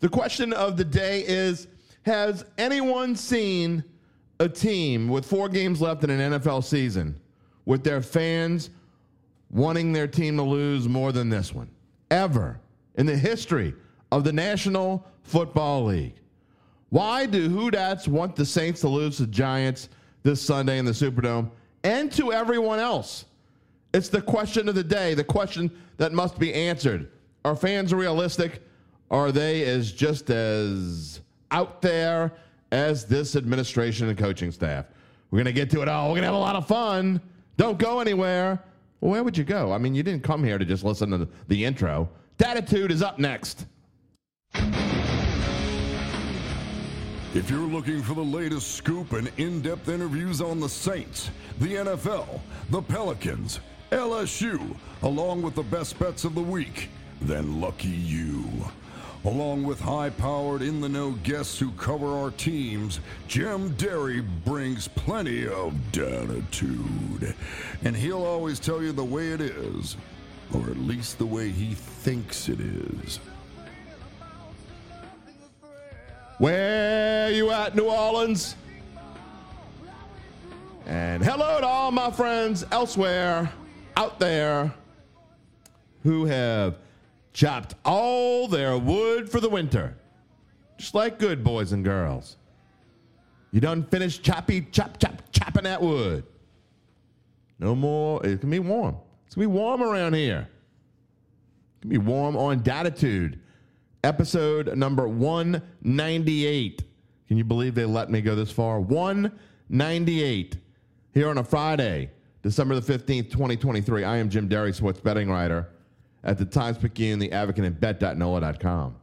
The question of the day is Has anyone seen a team with four games left in an NFL season with their fans wanting their team to lose more than this one? Ever in the history of the National Football League. Why do Who Dats want the Saints to lose to the Giants this Sunday in the Superdome and to everyone else? It's the question of the day, the question that must be answered. Are fans realistic? Are they as just as out there as this administration and coaching staff? We're going to get to it all. We're going to have a lot of fun. Don't go anywhere. Well, where would you go? I mean, you didn't come here to just listen to the, the intro. Dattitude is up next. If you're looking for the latest scoop and in depth interviews on the Saints, the NFL, the Pelicans, LSU, along with the best bets of the week, then lucky you. Along with high powered, in the know guests who cover our teams, Jim Derry brings plenty of dattitude. And he'll always tell you the way it is, or at least the way he thinks it is. Where you at, New Orleans? And hello to all my friends elsewhere out there who have chopped all their wood for the winter. Just like good boys and girls. You done finished choppy, chop, chop, chopping that wood. No more. It's gonna be warm. It's gonna be warm around here. It's gonna be warm on Dattitude episode number 198. Can you believe they let me go this far? 198 here on a Friday, December the 15th, 2023. I am Jim Derry, sports betting writer at the Times Picayune, the Advocate, and bet.nola.com.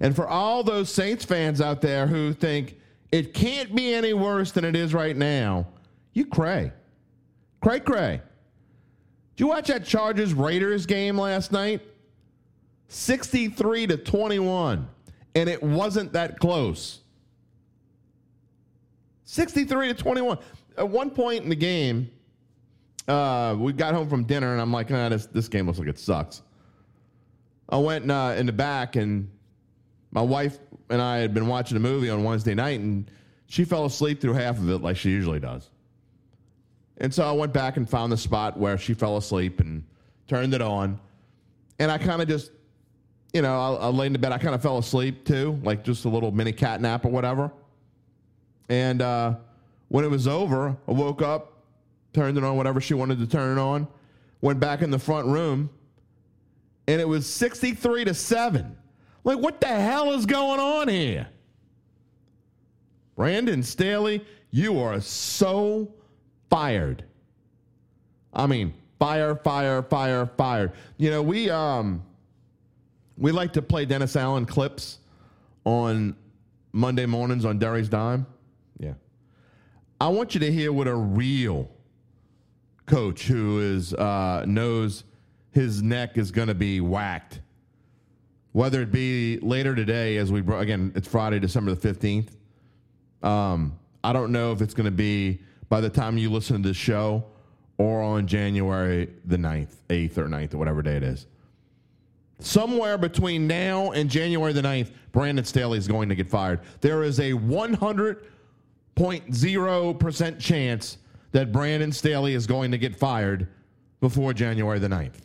And for all those Saints fans out there who think it can't be any worse than it is right now, you cray. Cray, cray. Did you watch that Chargers Raiders game last night? 63 to 21, and it wasn't that close. 63 to 21. At one point in the game, uh, we got home from dinner, and I'm like, nah, this, this game looks like it sucks. I went uh, in the back, and my wife and I had been watching a movie on Wednesday night, and she fell asleep through half of it like she usually does. And so I went back and found the spot where she fell asleep and turned it on. And I kind of just you know, I, I lay in the bed. I kind of fell asleep too, like just a little mini cat nap or whatever. And uh, when it was over, I woke up, turned it on, whatever she wanted to turn it on, went back in the front room, and it was 63 to 7. Like, what the hell is going on here? Brandon Staley, you are so fired. I mean, fire, fire, fire, fire. You know, we um we like to play Dennis Allen clips on Monday mornings on Derry's Dime. Yeah. I want you to hear what a real coach who is uh, knows his neck is going to be whacked, whether it be later today as we again it's Friday December the fifteenth. Um, I don't know if it's going to be by the time you listen to this show or on January the 9th, 8th or 9th or whatever day it is somewhere between now and January the 9th, Brandon Staley is going to get fired. There is a 100.0% chance that Brandon Staley is going to get fired before January the 9th.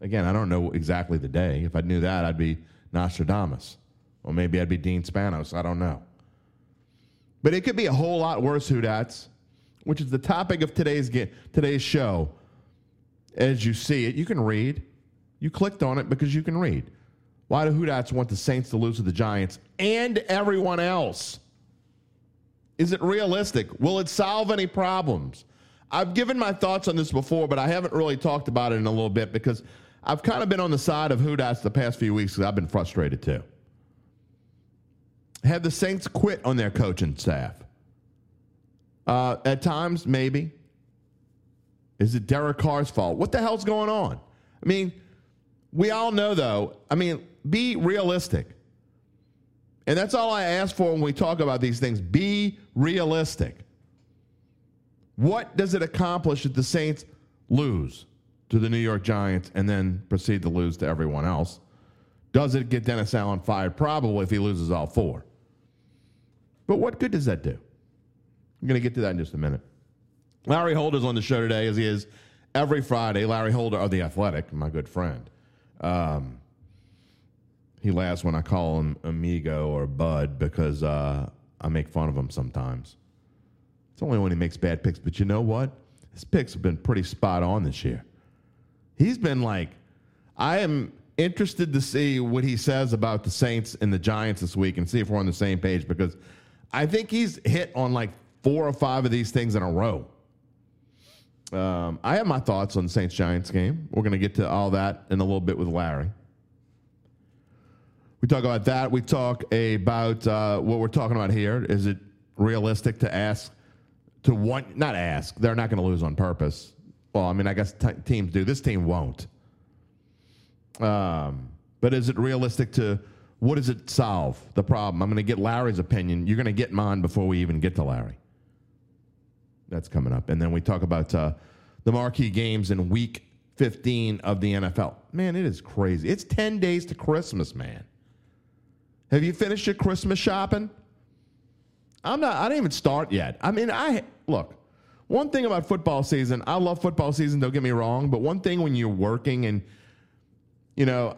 Again, I don't know exactly the day. If I knew that, I'd be Nostradamus. Or maybe I'd be Dean Spanos. I don't know. But it could be a whole lot worse, Who Dats, which is the topic of today's, today's show. As you see it, you can read. You clicked on it because you can read. Why do Who Dats want the Saints to lose to the Giants and everyone else? Is it realistic? Will it solve any problems? I've given my thoughts on this before, but I haven't really talked about it in a little bit because I've kind of been on the side of Who Dats the past few weeks because I've been frustrated too. Have the Saints quit on their coaching staff? Uh, at times, maybe. Is it Derek Carr's fault? What the hell's going on? I mean, we all know, though, I mean, be realistic. And that's all I ask for when we talk about these things. Be realistic. What does it accomplish if the Saints lose to the New York Giants and then proceed to lose to everyone else? Does it get Dennis Allen fired? Probably if he loses all four. But what good does that do? I'm going to get to that in just a minute. Larry Holder's on the show today, as he is every Friday. Larry Holder of The Athletic, my good friend. Um, he laughs when I call him amigo or bud because uh, I make fun of him sometimes. It's only when he makes bad picks. But you know what? His picks have been pretty spot on this year. He's been like, I am interested to see what he says about the Saints and the Giants this week and see if we're on the same page because I think he's hit on like four or five of these things in a row. Um, I have my thoughts on the Saints Giants game. We're going to get to all that in a little bit with Larry. We talk about that. We talk about uh, what we're talking about here. Is it realistic to ask to want not ask? They're not going to lose on purpose. Well, I mean, I guess t- teams do. This team won't. Um, but is it realistic to what does it solve the problem? I'm going to get Larry's opinion. You're going to get mine before we even get to Larry. That's coming up, and then we talk about uh, the marquee games in Week 15 of the NFL. Man, it is crazy. It's 10 days to Christmas, man. Have you finished your Christmas shopping? I'm not. I didn't even start yet. I mean, I look. One thing about football season, I love football season. Don't get me wrong, but one thing when you're working and you know,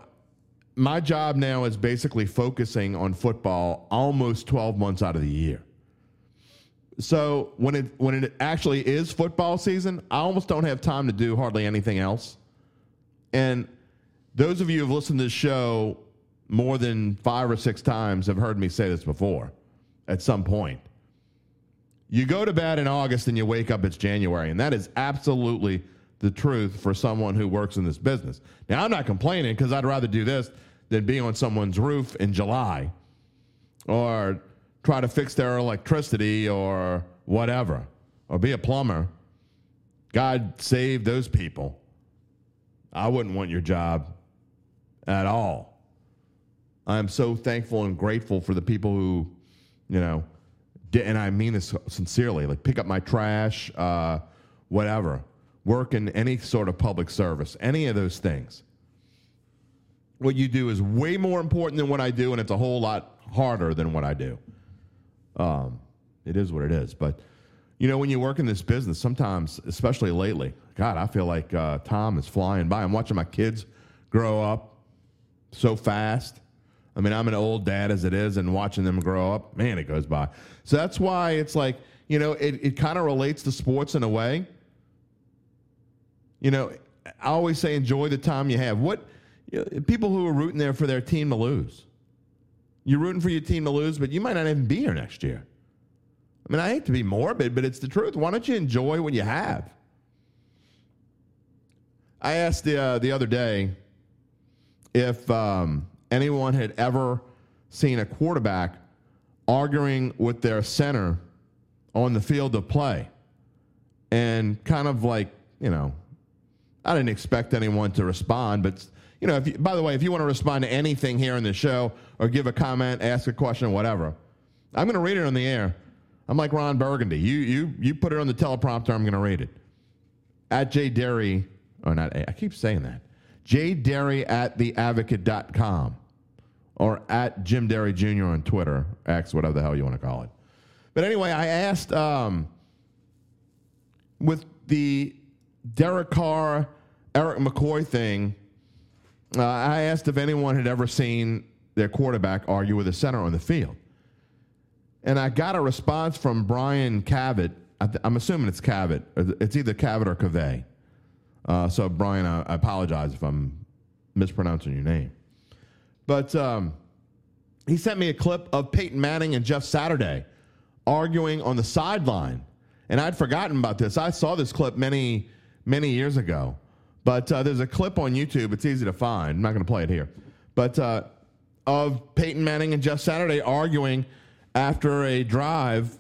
my job now is basically focusing on football almost 12 months out of the year. So when it when it actually is football season, I almost don't have time to do hardly anything else. And those of you who've listened to this show more than five or six times have heard me say this before at some point. You go to bed in August and you wake up, it's January. And that is absolutely the truth for someone who works in this business. Now, I'm not complaining because I'd rather do this than be on someone's roof in July or try to fix their electricity or whatever or be a plumber. God save those people. I wouldn't want your job at all. I'm so thankful and grateful for the people who, you know, and I mean this sincerely, like pick up my trash, uh, whatever, work in any sort of public service, any of those things. What you do is way more important than what I do, and it's a whole lot harder than what I do. Um, it is what it is. But, you know, when you work in this business, sometimes, especially lately, God, I feel like uh, Tom is flying by. I'm watching my kids grow up so fast. I mean, I'm an old dad as it is, and watching them grow up, man, it goes by. So that's why it's like, you know, it, it kind of relates to sports in a way. You know, I always say enjoy the time you have. What you know, people who are rooting there for their team to lose, you're rooting for your team to lose, but you might not even be here next year. I mean, I hate to be morbid, but it's the truth. Why don't you enjoy what you have? I asked the uh, the other day if um, anyone had ever seen a quarterback arguing with their center on the field of play, and kind of like you know, I didn't expect anyone to respond, but you know, if you, by the way, if you want to respond to anything here in the show or give a comment, ask a question, whatever, I'm going to read it on the air. I'm like Ron Burgundy. You you you put it on the teleprompter. I'm going to read it. At J Derry, or not? I keep saying that. J Derry at theadvocate.com or at Jim Derry Jr. on Twitter, X, whatever the hell you want to call it. But anyway, I asked um, with the Derek Carr, Erik McCoy thing. Uh, I asked if anyone had ever seen their quarterback argue with a center on the field. And I got a response from Brian Cavett. I am assuming it's Cavett. It's either Cavett or Cavett. Uh, so, Brian, I, I, apologize if I'm mispronouncing your name. But um, he sent me a clip of Peyton Manning and Jeff Saturday arguing on the sideline. And I'd forgotten about this. I saw this clip many, many years ago. But uh, there's a clip on YouTube. It's easy to find. I'm not going to play it here. But uh, of Peyton Manning and Jeff Saturday arguing after a drive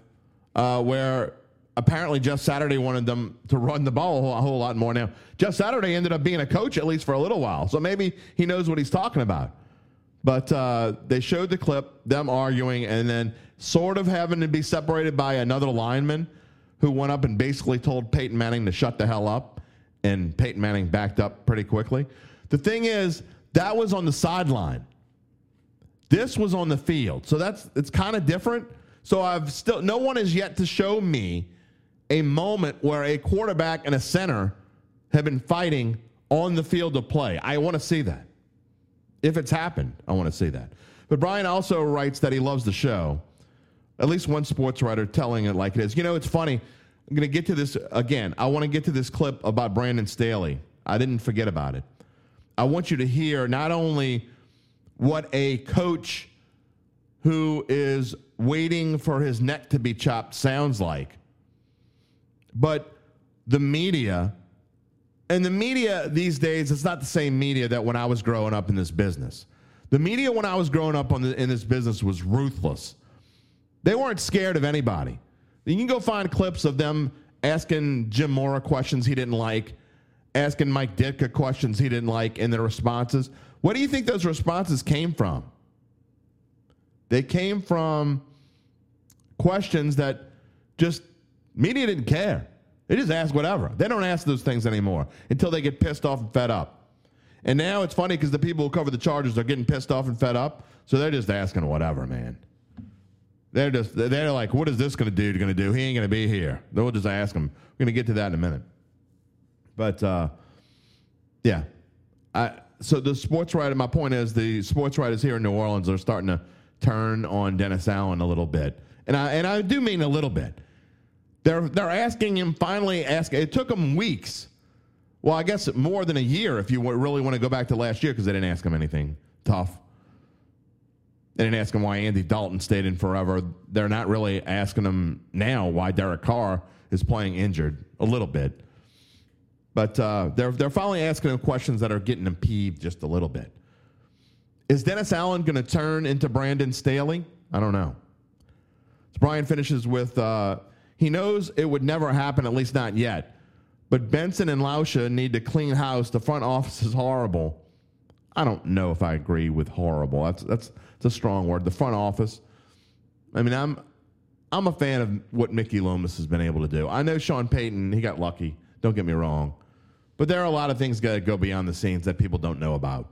uh, where apparently Jeff Saturday wanted them to run the ball a whole, lot more. Now, Jeff Saturday ended up being a coach at least for a little while, so maybe he knows what he's talking about. But uh, they showed the clip, them arguing, and then sort of having to be separated by another lineman who went up and basically told Peyton Manning to shut the hell up, and Peyton Manning backed up pretty quickly. The thing is, that was on the sideline. This was on the field. So that's it's kind of different. So I've still no one has yet to show me a moment where a quarterback and a center have been fighting on the field of play. I want to see that. If it's happened, I want to see that. But Brian also writes that he loves the show. At least one sports writer telling it like it is. You know, it's funny. I'm going to get to this again. I want to get to this clip about Brandon Staley. I didn't forget about it. I want you to hear not only what a coach who is waiting for his neck to be chopped sounds like, but the media and the media these days, it's not the same media that when I was growing up in this business. The media when I was growing up the, in this business was ruthless. They weren't scared of anybody. You can go find clips of them asking Jim Mora questions he didn't like, asking Mike Ditka questions he didn't like, and their responses. What do you think those responses came from? They came from questions that just media didn't care. They just ask whatever. They don't ask those things anymore until they get pissed off and fed up. And now it's funny because the people who cover the Chargers are getting pissed off and fed up, so they're just asking whatever, man. They're just they're like, what is this to do? To do? He ain't to be here. They'll just ask him. We're to get to that in a minute. But uh, yeah, I so the sports writer. My point is the sports writers here in New Orleans are starting to turn on Dennis Allen a little bit, and I and I do mean a little bit. They're they're asking him finally. Ask it took him weeks. Well, I guess more than a year if you really want to go back to last year because they didn't ask him anything tough. They didn't ask him why Andy Dalton stayed in forever. They're not really asking him now why Derek Carr is playing injured a little bit. But uh, they're, they're finally asking him questions that are getting him peeved just a little bit. Is Dennis Allen going to turn into Brandon Staley? I don't know. So Brian finishes with uh, he knows it would never happen, at least not yet. But Benson and Lauscha need to clean house. The front office is horrible. I don't know if I agree with horrible. That's that's, that's a strong word. The front office. I mean, I'm I'm a fan of what Mickey Loomis has been able to do. I know Sean Payton, he got lucky. Don't get me wrong. But there are a lot of things that go beyond the scenes that people don't know about.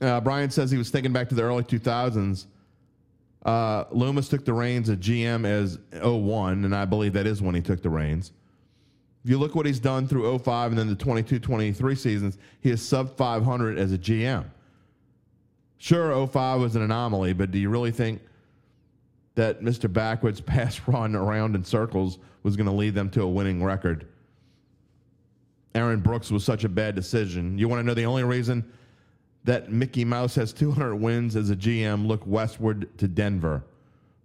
Uh, Brian says he was thinking back to the early 2000s. Uh, Loomis took the reins at GM as 01, and I believe that is when he took the reins. If you look what he's done through 05 and then the 22 23 seasons, he is sub 500 as a GM. Sure, 05 was an anomaly, but do you really think that Mr. Backwards pass run around in circles was going to lead them to a winning record? Aaron Brooks was such a bad decision. You want to know the only reason that Mickey Mouse has 200 wins as a GM? Look westward to Denver.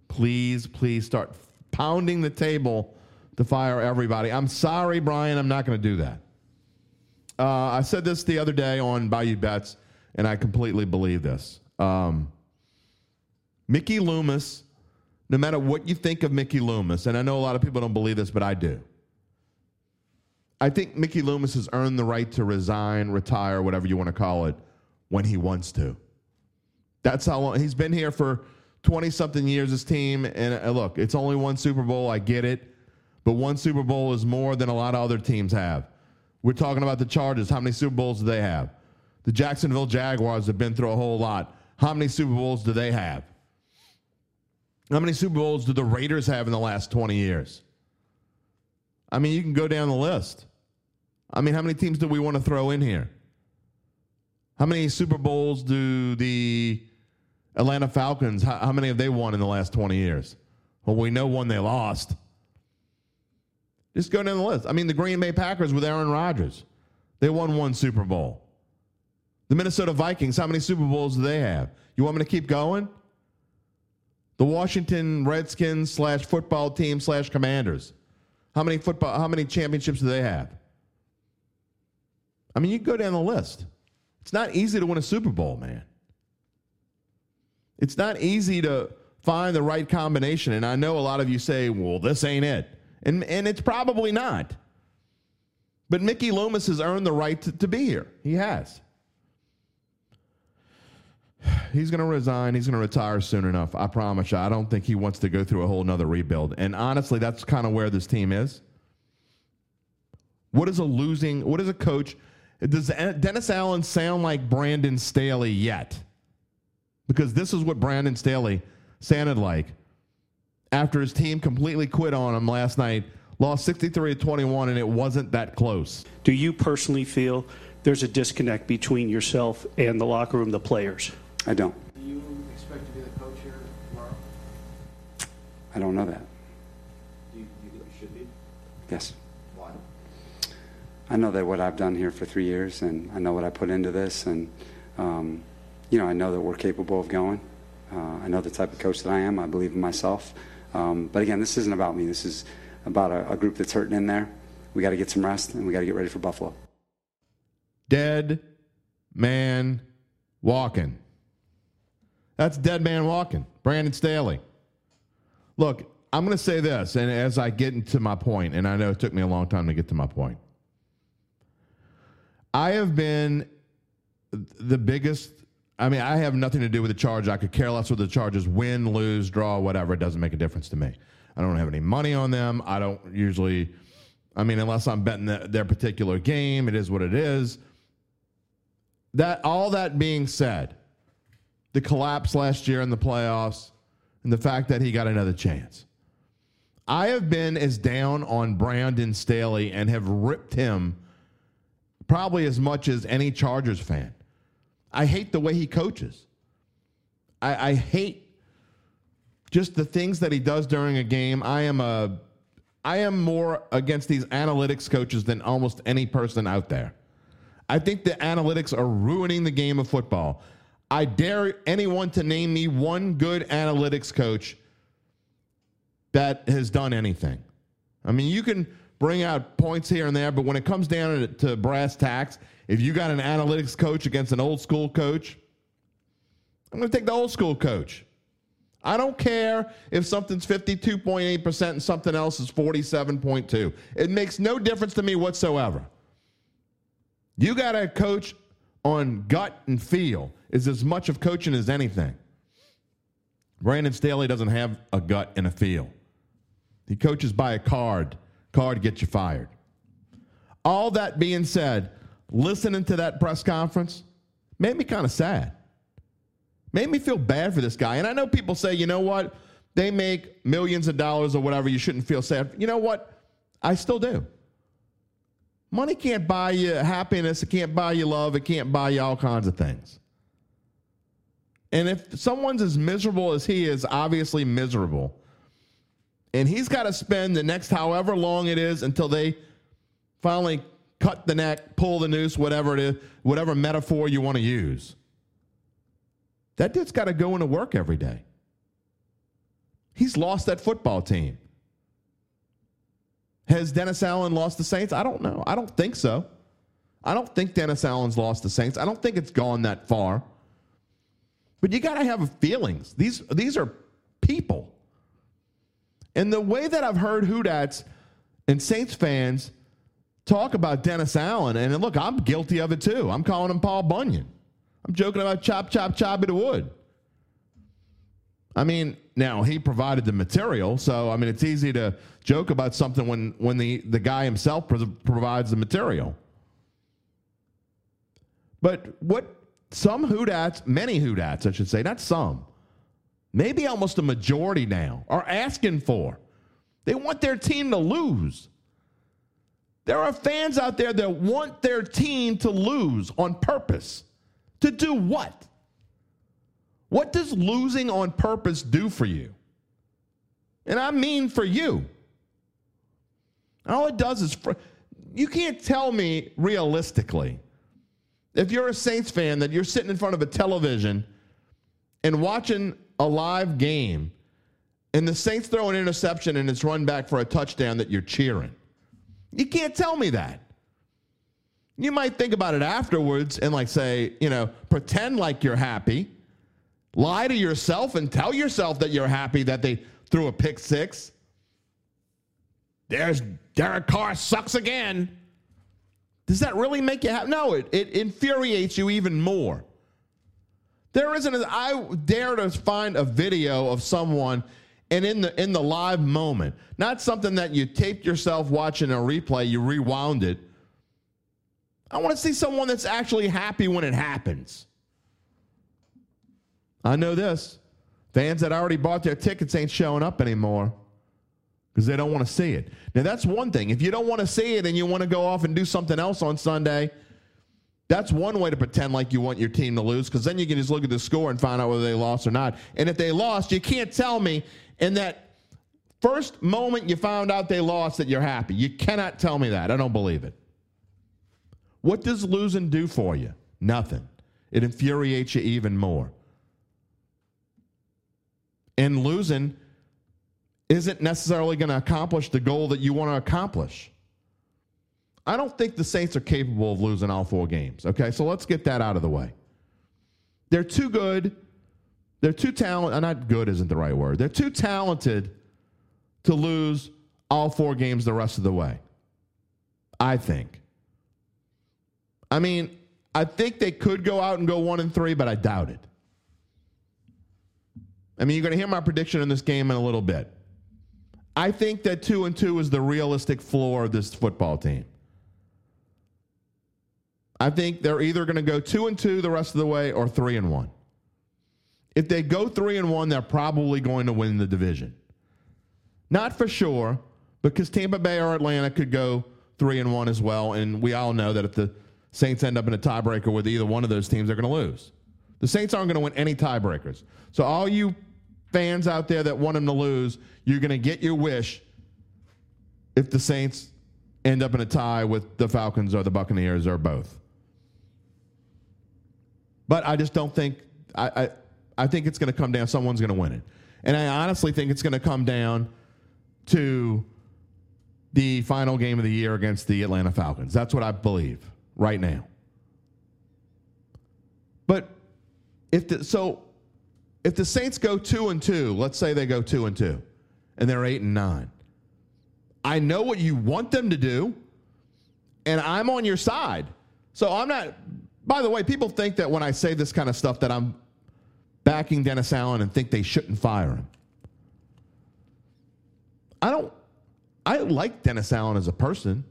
Please, please start pounding the table to fire everybody. I'm sorry, Brian. I'm not going to do that. Uh, I said this the other day on Bayou Bets, and I completely believe this. Um, Mickey Loomis, no matter what you think of Mickey Loomis, and I know a lot of people don't believe this, but I do. I think Mickey Loomis has earned the right to resign, retire, whatever you want to call it, when he wants to. That's how long he's been here for 20 something years, this team. And uh, look, it's only one Super Bowl. I get it. But one Super Bowl is more than a lot of other teams have. We're talking about the Chargers. How many Super Bowls do they have? The Jacksonville Jaguars have been through a whole lot. How many Super Bowls do they have? How many Super Bowls do the Raiders have in the last 20 years? I mean, you can go down the list. I mean, how many teams do we want to throw in here? How many Super Bowls do the Atlanta Falcons, how, how many have they won in the last 20 years? Well, we know one they lost. Just go down the list. I mean, the Green Bay Packers with Aaron Rodgers, they won one Super Bowl. The Minnesota Vikings, how many Super Bowls do they have? You want me to keep going? The Washington Redskins slash football team slash Commanders, how many football? How many championships do they have? I mean, you go down the list. It's not easy to win a Super Bowl, man. It's not easy to find the right combination. And I know a lot of you say, well, this ain't it. And, and it's probably not. But Mickey Loomis has earned the right to, to be here. He has. He's going to resign. He's going to retire soon enough. I promise you. I don't think he wants to go through a whole nother rebuild. And honestly, that's kind of where this team is. What is a losing, what is a coach? Does Dennis Allen sound like Brandon Staley yet? because this is what Brandon Staley sounded like after his team completely quit on him last night, lost 63 to 21, and it wasn't that close. Do you personally feel there's a disconnect between yourself and the locker room, the players? I don't. Do you expect to be the coach here tomorrow? I don't know that. Do you, do you think you should be? Yes. I know that what I've done here for three years, and I know what I put into this, and um, you know, I know that we're capable of going. Uh, I know the type of coach that I am. I believe in myself. Um, but again, this isn't about me. This is about a, a group that's hurting in there. We got to get some rest, and we got to get ready for Buffalo. Dead man walking. That's dead man walking. Brandon Staley. Look, I'm going to say this, and as I get into my point, and I know it took me a long time to get to my point, I have been the biggest. I mean, I have nothing to do with the charge. I could care less what the charges win, lose, draw, whatever. It doesn't make a difference to me. I don't have any money on them. I don't usually, I mean, unless I'm betting the, their particular game, it is what it is. That all that being said, the collapse last year in the playoffs and the fact that he got another chance. I have been as down on Brandon Staley and have ripped him probably as much as any Chargers fan. I hate the way he coaches. I, I hate just the things that he does during a game. I am a I am more against these analytics coaches than almost any person out there. I think the analytics are ruining the game of football. I dare anyone to name me one good analytics coach that has done anything. I mean, you can bring out points here and there, but when it comes down to, to brass tacks, if you got an analytics coach against an old school coach, I'm going to take the old school coach. I don't care if something's 52.8% and something else is 47.2. It makes no difference to me whatsoever. You got to coach on gut and feel is as much of coaching as anything. Brandon Staley doesn't have a gut and a feel. He coaches by a card. Card gets you fired. All that being said, listening to that press conference made me kind of sad. Made me feel bad for this guy. And I know people say, you know what? They make millions of dollars or whatever. You shouldn't feel sad. You know what? I still do. Money can't buy you happiness. It can't buy you love. It can't buy you all kinds of things. And if someone's as miserable as he is, obviously miserable, and he's got to spend the next however long it is until they finally cut the neck, pull the noose, whatever it is, whatever metaphor you want to use. That dude's got to go into work every day. He's lost that football team. Has Dennis Allen lost the Saints? I don't know. I don't think so. I don't think Dennis Allen's lost the Saints. I don't think it's gone that far. But you got to have feelings. These these are people. And the way that I've heard Who Dats and Saints fans talk about Dennis Allen, and look, I'm guilty of it too. I'm calling him Paul Bunyan. I'm joking about chop, chop, chop the wood. I mean, now he provided the material, so I mean it's easy to joke about something when when the the guy himself provides the material. But what some Who Dats, many Who Dats, I should say, not some, maybe almost a majority now, are asking for. They want their team to lose. There are fans out there that want their team to lose on purpose. To do what? What does losing on purpose do for you? And I mean for you. All it does is, fr- you can't tell me realistically, if you're a Saints fan, that you're sitting in front of a television and watching a live game and the Saints throw an interception and it's run back for a touchdown that you're cheering. You can't tell me that. You might think about it afterwards and like say, you know, pretend like you're happy, lie to yourself and tell yourself that you're happy that they threw a pick six. There's Derek Carr sucks again. Does that really make you happy? No, it, it infuriates you even more. There isn't. A, I dare to find a video of someone, and in the in the live moment, not something that you taped yourself watching a replay, you rewound it. I want to see someone that's actually happy when it happens. I know this. Fans that already bought their tickets ain't showing up anymore because they don't want to see it. Now, that's one thing. If you don't want to see it and you want to go off and do something else on Sunday, that's one way to pretend like you want your team to lose because then you can just look at the score and find out whether they lost or not. And if they lost, you can't tell me in that first moment you found out they lost that you're happy. You cannot tell me that. I don't believe it. What does losing do for you? Nothing. It infuriates you even more. And losing isn't necessarily going to accomplish the goal that you want to accomplish. I don't think the Saints are capable of losing all four games. Okay, so let's get that out of the way. They're too good. They're too talented. Uh, not good isn't the right word. They're too talented to lose all four games the rest of the way. I think. I mean, I think they could go out and go one and three, but I doubt it. I mean, you're going to hear my prediction in this game in a little bit. I think that two and two is the realistic floor of this football team. I think they're either going to go two and two the rest of the way or three and one. If they go three and one, they're probably going to win the division. Not for sure, because Tampa Bay or Atlanta could go three and one as well. And we all know that if the Saints end up in a tiebreaker with either one of those teams, they're going to lose. The Saints aren't going to win any tiebreakers. So all you fans out there that want them to lose, you're going to get your wish if the Saints end up in a tie with the Falcons or the Buccaneers or both. But I just don't think I I, I think it's going to come down. Someone's going to win it, and I honestly think it's going to come down to the final game of the year against the Atlanta Falcons. That's what I believe right now. But if the so if the Saints go two and two, let's say they go two and two, and they're eight and nine, I know what you want them to do, and I'm on your side. So I'm not. By the way, people think that when I say this kind of stuff that I'm backing Dennis Allen and think they shouldn't fire him. I don't. I like Dennis Allen as a person.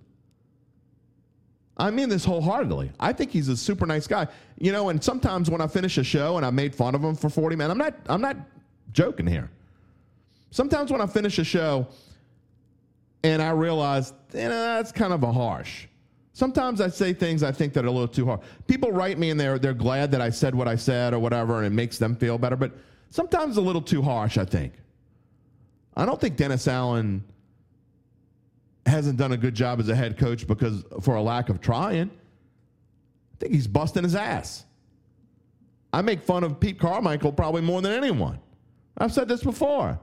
I mean this wholeheartedly. I think he's a super nice guy. You know, and sometimes when I finish a show and I made fun of him for 40 minutes, I'm not I'm not joking here. Sometimes when I finish a show and I realize you know, that's kind of a harsh. Sometimes I say things I think that are a little too hard. People write me and they're they're glad that I said what I said or whatever, and it makes them feel better. But sometimes a little too harsh. I think. I don't think Dennis Allen hasn't done a good job as a head coach because for a lack of trying. I think he's busting his ass. I make fun of Pete Carmichael probably more than anyone. I've said this before.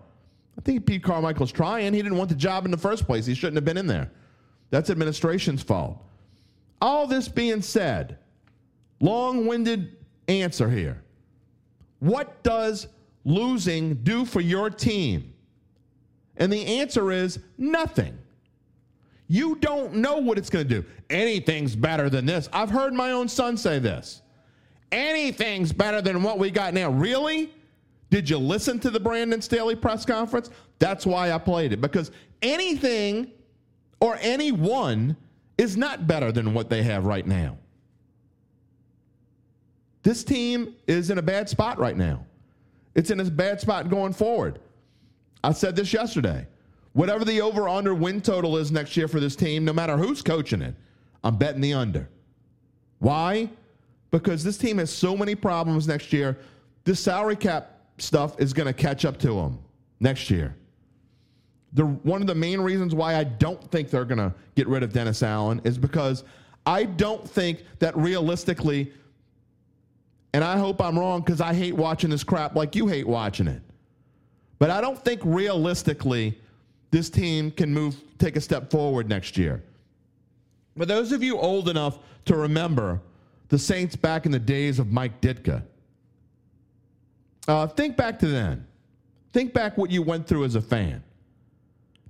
I think Pete Carmichael's trying. He didn't want the job in the first place. He shouldn't have been in there. That's administration's fault. All this being said, long winded answer here. What does losing do for your team? And the answer is nothing. You don't know what it's going to do. Anything's better than this. I've heard my own son say this. Anything's better than what we got now. Really? Did you listen to the Brandon Staley press conference? That's why I played it because anything or anyone is not better than what they have right now. This team is in a bad spot right now. It's in a bad spot going forward. I said this yesterday. Whatever the over under win total is next year for this team, no matter who's coaching it, I'm betting the under. Why? Because this team has so many problems next year. This salary cap stuff is going to catch up to them next year. The, one of the main reasons why I don't think they're going to get rid of Dennis Allen is because I don't think that realistically, and I hope I'm wrong because I hate watching this crap like you hate watching it. But I don't think realistically this team can move, take a step forward next year. But those of you old enough to remember the Saints back in the days of Mike Ditka, uh, think back to then. Think back what you went through as a fan.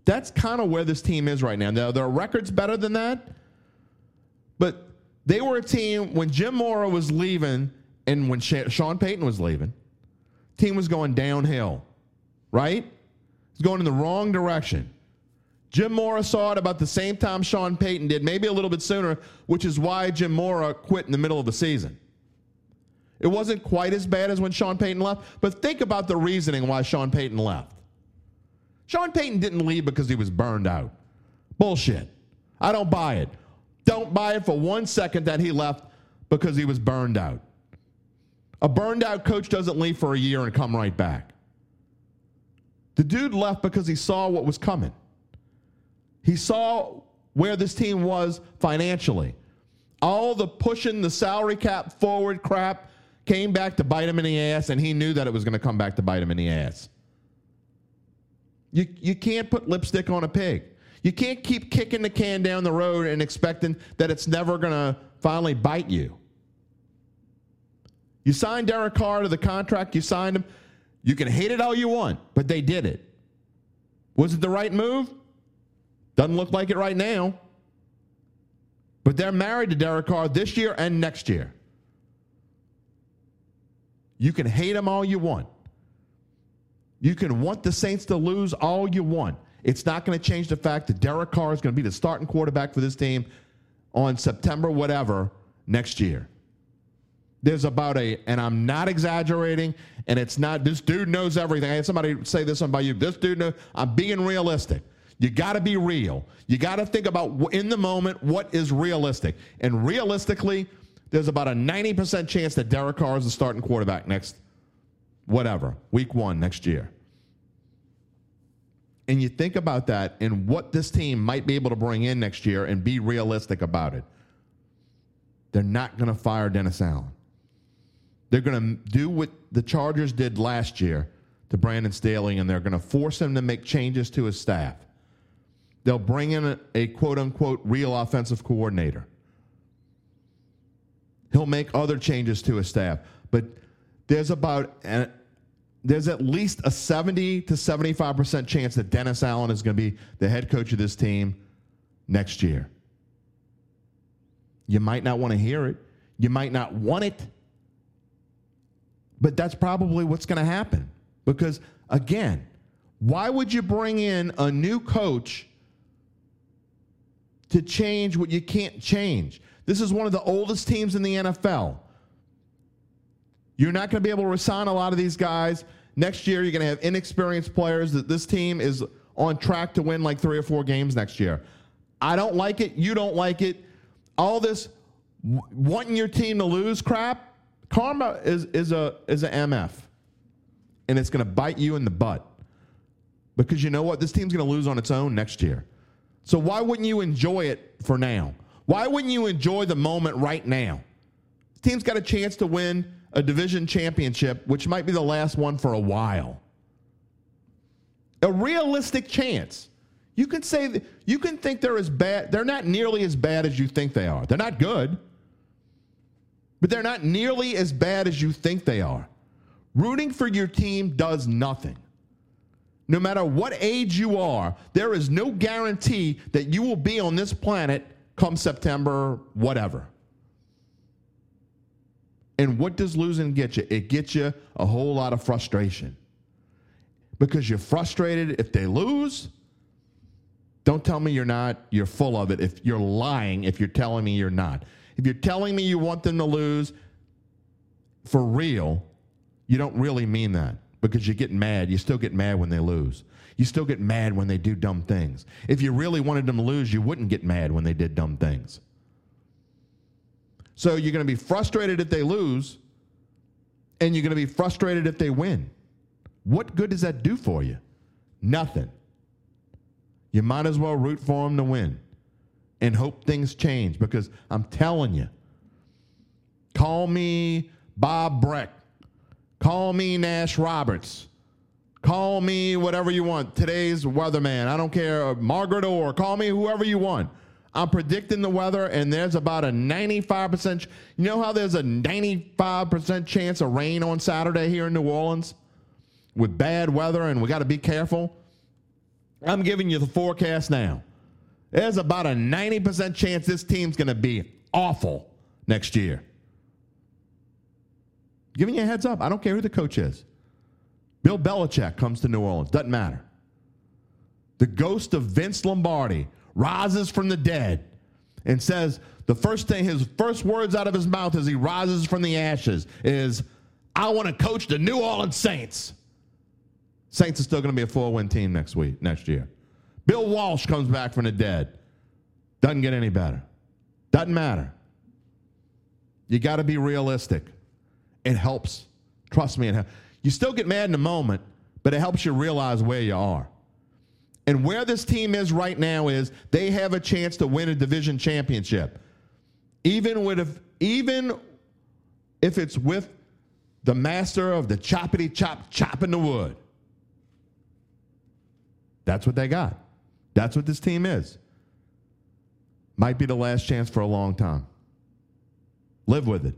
That's kind of where this team is right now. Now, their record's better than that, but they were a team when Jim Mora was leaving and when Sean Payton was leaving, team was going downhill, right? It's going in the wrong direction. Jim Mora saw it about the same time Sean Payton did, maybe a little bit sooner, which is why Jim Mora quit in the middle of the season. It wasn't quite as bad as when Sean Payton left, but think about the reasoning why Sean Payton left. Sean Payton didn't leave because he was burned out. Bullshit. I don't buy it. Don't buy it for one second that he left because he was burned out. A burned out coach doesn't leave for a year and come right back. The dude left because he saw what was coming. He saw where this team was financially. All the pushing the salary cap forward crap came back to bite him in the ass, and he knew that it was going to come back to bite him in the ass. You, you can't put lipstick on a pig. You can't keep kicking the can down the road and expecting that it's never going to finally bite you. You signed Derek Carr to the contract, you signed him. You can hate it all you want, but they did it. Was it the right move? Doesn't look like it right now. But they're married to Derek Carr this year and next year. You can hate them all you want. You can want the Saints to lose all you want. It's not going to change the fact that Derek Carr is going to be the starting quarterback for this team on September, whatever, next year. There's about a, and I'm not exaggerating, and it's not, this dude knows everything. I had somebody say this by you. This dude knows, I'm being realistic. You got to be real. You got to think about in the moment what is realistic. And realistically, there's about a 90% chance that Derek Carr is the starting quarterback next, whatever, week one next year. And you think about that and what this team might be able to bring in next year and be realistic about it. They're not going to fire Dennis Allen. They're going to do what the Chargers did last year to Brandon Staley, and they're going to force him to make changes to his staff. They'll bring in a, a quote unquote real offensive coordinator. He'll make other changes to his staff, but there's about an, there's at least a 70 to 75% chance that Dennis Allen is going to be the head coach of this team next year. You might not want to hear it. You might not want it. But that's probably what's going to happen. Because, again, why would you bring in a new coach to change what you can't change? This is one of the oldest teams in the NFL. You're not going to be able to resign a lot of these guys. Next year, you're going to have inexperienced players. That this team is on track to win like three or four games next year. I don't like it. You don't like it. All this wanting your team to lose crap. Karma is is a is a MF, and it's going to bite you in the butt because you know what? This team's going to lose on its own next year. So why wouldn't you enjoy it for now? Why wouldn't you enjoy the moment right now? The team's got a chance to win a division championship, which might be the last one for a while. A realistic chance. You can say you can think they're as bad. They're not nearly as bad as you think they are. They're not good, but they're not nearly as bad as you think they are. Rooting for your team does nothing. No matter what age you are, there is no guarantee that you will be on this planet come September, whatever. And what does losing get you? It gets you a whole lot of frustration. Because you're frustrated if they lose. Don't tell me you're not, you're full of it. If you're lying, if you're telling me you're not. If you're telling me you want them to lose for real, you don't really mean that because you get mad. You still get mad when they lose. You still get mad when they do dumb things. If you really wanted them to lose, you wouldn't get mad when they did dumb things. So you're going to be frustrated if they lose, and you're going to be frustrated if they win. What good does that do for you? Nothing. You might as well root for them to win and hope things change because I'm telling you, call me Bob Breck, call me Nash Roberts, call me whatever you want, today's weatherman. I don't care, Margaret Orr, call me whoever you want. I'm predicting the weather, and there's about a 95%. You know how there's a 95% chance of rain on Saturday here in New Orleans with bad weather, and we got to be careful? I'm giving you the forecast now. There's about a 90% chance this team's going to be awful next year. Giving you a heads up. I don't care who the coach is. Bill Belichick comes to New Orleans. Doesn't matter. The ghost of Vince Lombardi rises from the dead and says the first thing, his first words out of his mouth as he rises from the ashes is, I want to coach the New Orleans Saints. Saints are still going to be a four win team next week, next year. Bill Walsh comes back from the dead. Doesn't get any better. Doesn't matter. You got to be realistic. It helps. Trust me. It helps. You still get mad in the moment, but it helps you realize where you are. And where this team is right now is they have a chance to win a division championship. Even with if, even if it's with the master of the choppity chop chopping the wood. That's what they got. That's what this team is. Might be the last chance for a long time. Live with it.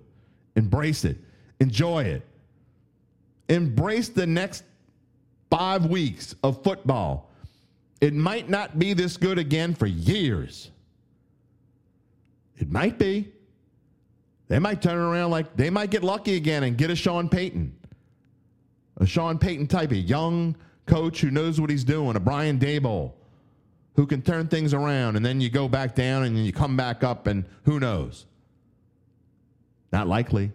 Embrace it. Enjoy it. Embrace the next five weeks of football. It might not be this good again for years. It might be. They might turn around like they might get lucky again and get a Sean Payton. A Sean Payton type, a young coach who knows what he's doing, a Brian Daboll who can turn things around, and then you go back down and you come back up, and who knows? Not likely.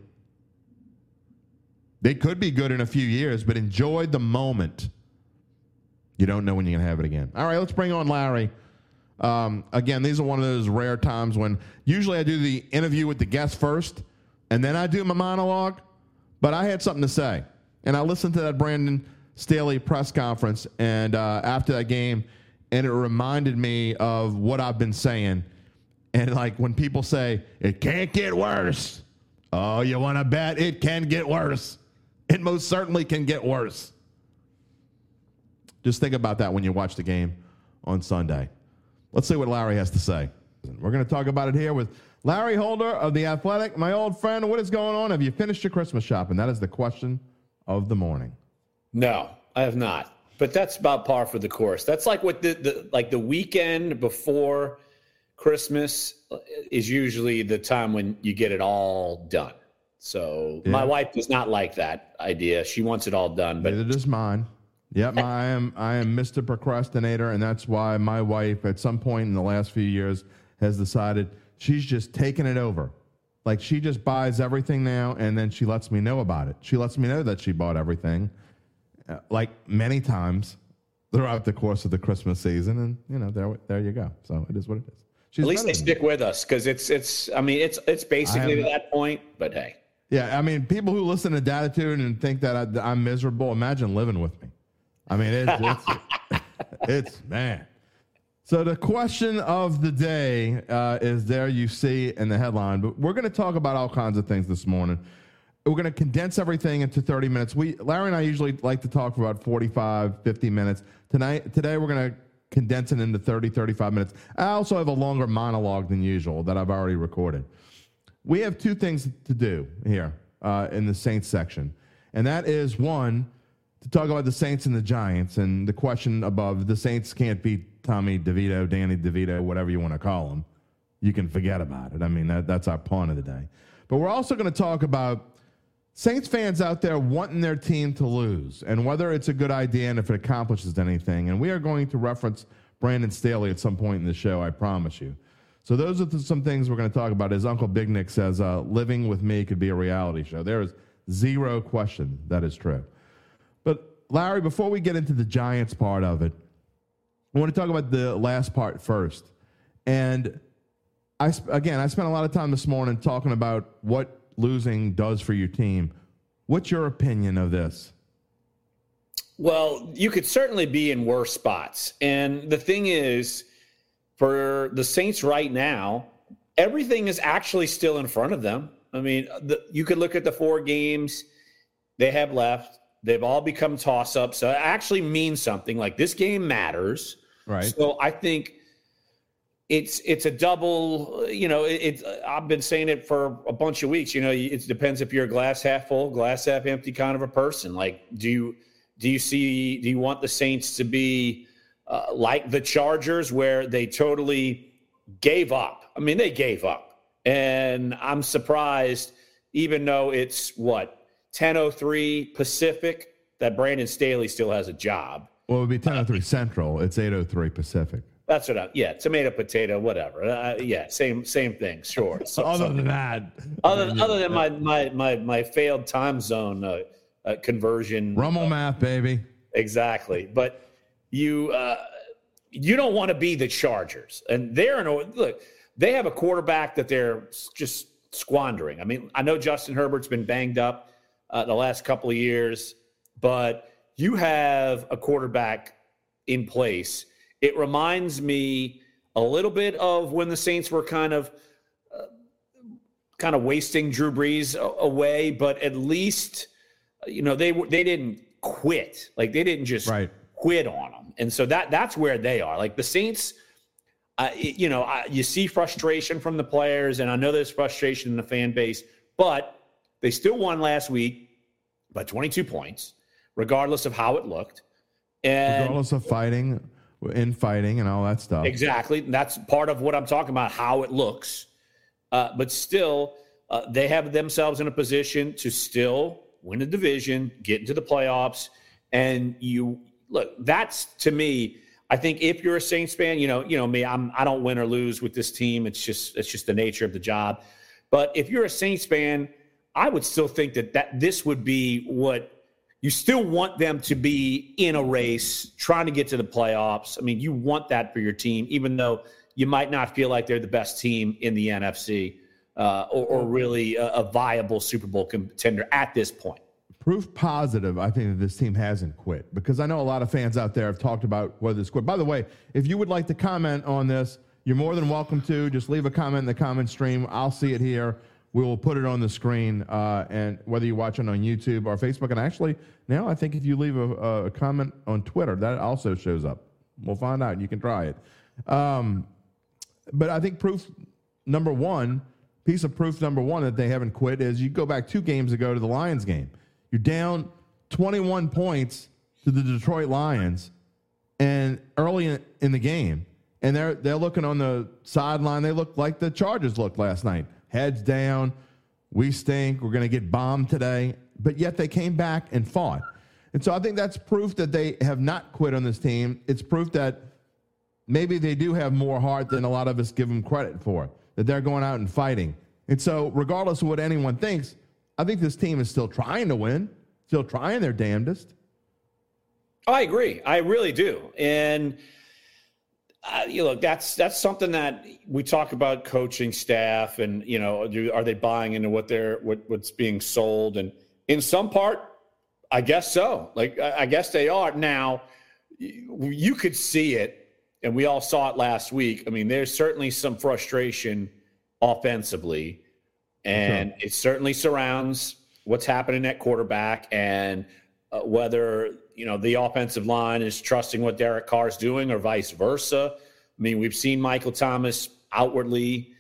They could be good in a few years, but enjoy the moment. You don't know when you're going to have it again. All right, let's bring on Larry. Um, again, these are one of those rare times when usually I do the interview with the guest first, and then I do my monologue. But I had something to say, and I listened to that Brandon Staley press conference, and uh, after that game, and it reminded me of what I've been saying. And like when people say it can't get worse, oh, you want to bet it can get worse. It most certainly can get worse. Just think about that when you watch the game on Sunday. Let's see what Larry has to say. We're going to talk about it here with Larry Holder of The Athletic. My old friend, what is going on? Have you finished your Christmas shopping? That is the question of the morning. No, I have not. But that's about par for the course. That's like what the, the like the weekend before Christmas is usually the time when you get it all done. So yeah. my wife does not like that idea. She wants it all done. But Neither does mine. Yep, I am I am Mr. Procrastinator, and that's why my wife, at some point in the last few years, has decided she's just taking it over. Like she just buys everything now, and then she lets me know about it. She lets me know that she bought everything, uh, like many times throughout the course of the Christmas season, and you know, there there you go. So it is what it is. She's At least they stick me. with us because it's it's. I mean, it's it's basically to that point, but hey. Yeah, I mean, people who listen to Dattitude and think that I, I'm miserable, imagine living with me. I mean, it's, it's, it's man. So the question of the day uh, is there you see in the headline, but we're going to talk about all kinds of things this morning. We're going to condense everything into 30 minutes. We Larry and I usually like to talk for about 45, 50 minutes. Tonight, today we're going to condense it into 30, 35 minutes. I also have a longer monologue than usual that I've already recorded. We have two things to do here uh, in the Saints section, and that is one to talk about the Saints and the Giants and the question above the Saints can't beat Tommy DeVito, Danny DeVito, whatever you want to call him. You can forget about it. I mean, that, that's our pawn of the day. But we're also going to talk about Saints fans out there wanting their team to lose and whether it's a good idea and if it accomplishes anything. And we are going to reference Brandon Staley at some point in the show, I promise you. So those are some things we're going to talk about. As Uncle Big Nick says, uh, living with me could be a reality show. There is zero question that is true. Larry, before we get into the Giants part of it, I want to talk about the last part first. And I again, I spent a lot of time this morning talking about what losing does for your team. What's your opinion of this? Well, you could certainly be in worse spots. And the thing is, for the Saints right now, everything is actually still in front of them. I mean, the, you could look at the four games they have left. They've all become toss ups. So it actually means something. Like this game matters. Right. So I think it's it's a double. You know, it, it's I've been saying it for a bunch of weeks. You know, it depends if you're a glass half full, glass half empty kind of a person. Like, do you do you see? Do you want the Saints to be uh, like the Chargers, where they totally gave up? I mean, they gave up, and I'm surprised, even though it's what 1003 Pacific that Brandon Staley still has a job. Well, it would be 1003 Central. It's 803 Pacific. That's what I. Yeah, tomato, potato, whatever. Uh, yeah, same same thing. Sure. So, Other than that, other other than my my my my failed time zone uh, uh, conversion. Rummel math, baby. Exactly. But you uh, you don't want to be the Chargers, and they're in a look. They have a quarterback that they're just squandering. I mean, I know Justin Herbert's been banged up uh, the last couple of years, but you have a quarterback in place. It reminds me a little bit of when the Saints were kind of uh, kind of wasting Drew Brees away, but at least you know they they didn't quit. Like they didn't just Right. quit on them. And so that that's where they are. Like the Saints uh, it- you know, I, you see frustration from the players, and I know there's frustration in the fan base, but they still won last week by 22 points, regardless of how it looked. And Regardless of fighting, in fighting, and all that stuff. Exactly. That's part of what I'm talking about, how it looks. Uh, but still, uh, they have themselves in a position to still win a division, get into the playoffs. And you look, that's to me, I think if you're a Saints fan, you know, you know me, I'm I don't win or lose with this team. It's just it's just the nature of the job. But if you're a Saints fan, I would still think that that this would be what you still want them to be in a race, trying to get to the playoffs. I mean, you want that for your team, even though you might not feel like they're the best team in the NFC uh, or, or really a, a viable Super Bowl contender at this point. proof positive, I think that this team hasn't quit because I know a lot of fans out there have talked about whether it's quit. By the way, if you would like to comment on this, you're more than welcome to. Just leave a comment in the comment stream. I'll see it here. We will put it on the screen, uh, and whether you watch it on YouTube or Facebook, and actually now I think if you leave a, a comment on Twitter, that also shows up. We'll find out. and You can try it. Um, but I think proof number one, piece of proof number one that they haven't quit is you go back two games ago to the Lions game. You're down 21 points to the Detroit Lions, and early in, in the game, and they're they're looking on the sideline. They look like the Chargers looked last night, heads down. We stink. We're going to get bombed today, but yet they came back and fought. And so I think that's proof that they have not quit on this team. It's proof that maybe they do have more heart than a lot of us give them credit for, that they're going out and fighting. And so, regardless of what anyone thinks, I think this team is still trying to win, still trying their damnedest. I agree. I really do. And uh, you know, that's that's something that we talk about coaching staff, and you know, do, are they buying into what they're what, what's being sold? And in some part, I guess so. Like I, I guess they are. Now, you, you could see it, and we all saw it last week. I mean, there's certainly some frustration offensively, and it certainly surrounds what's happening at quarterback and uh, whether you know the offensive line is trusting what Derek Carr is doing or vice versa. I mean, we've seen Michael Thomas outwardly,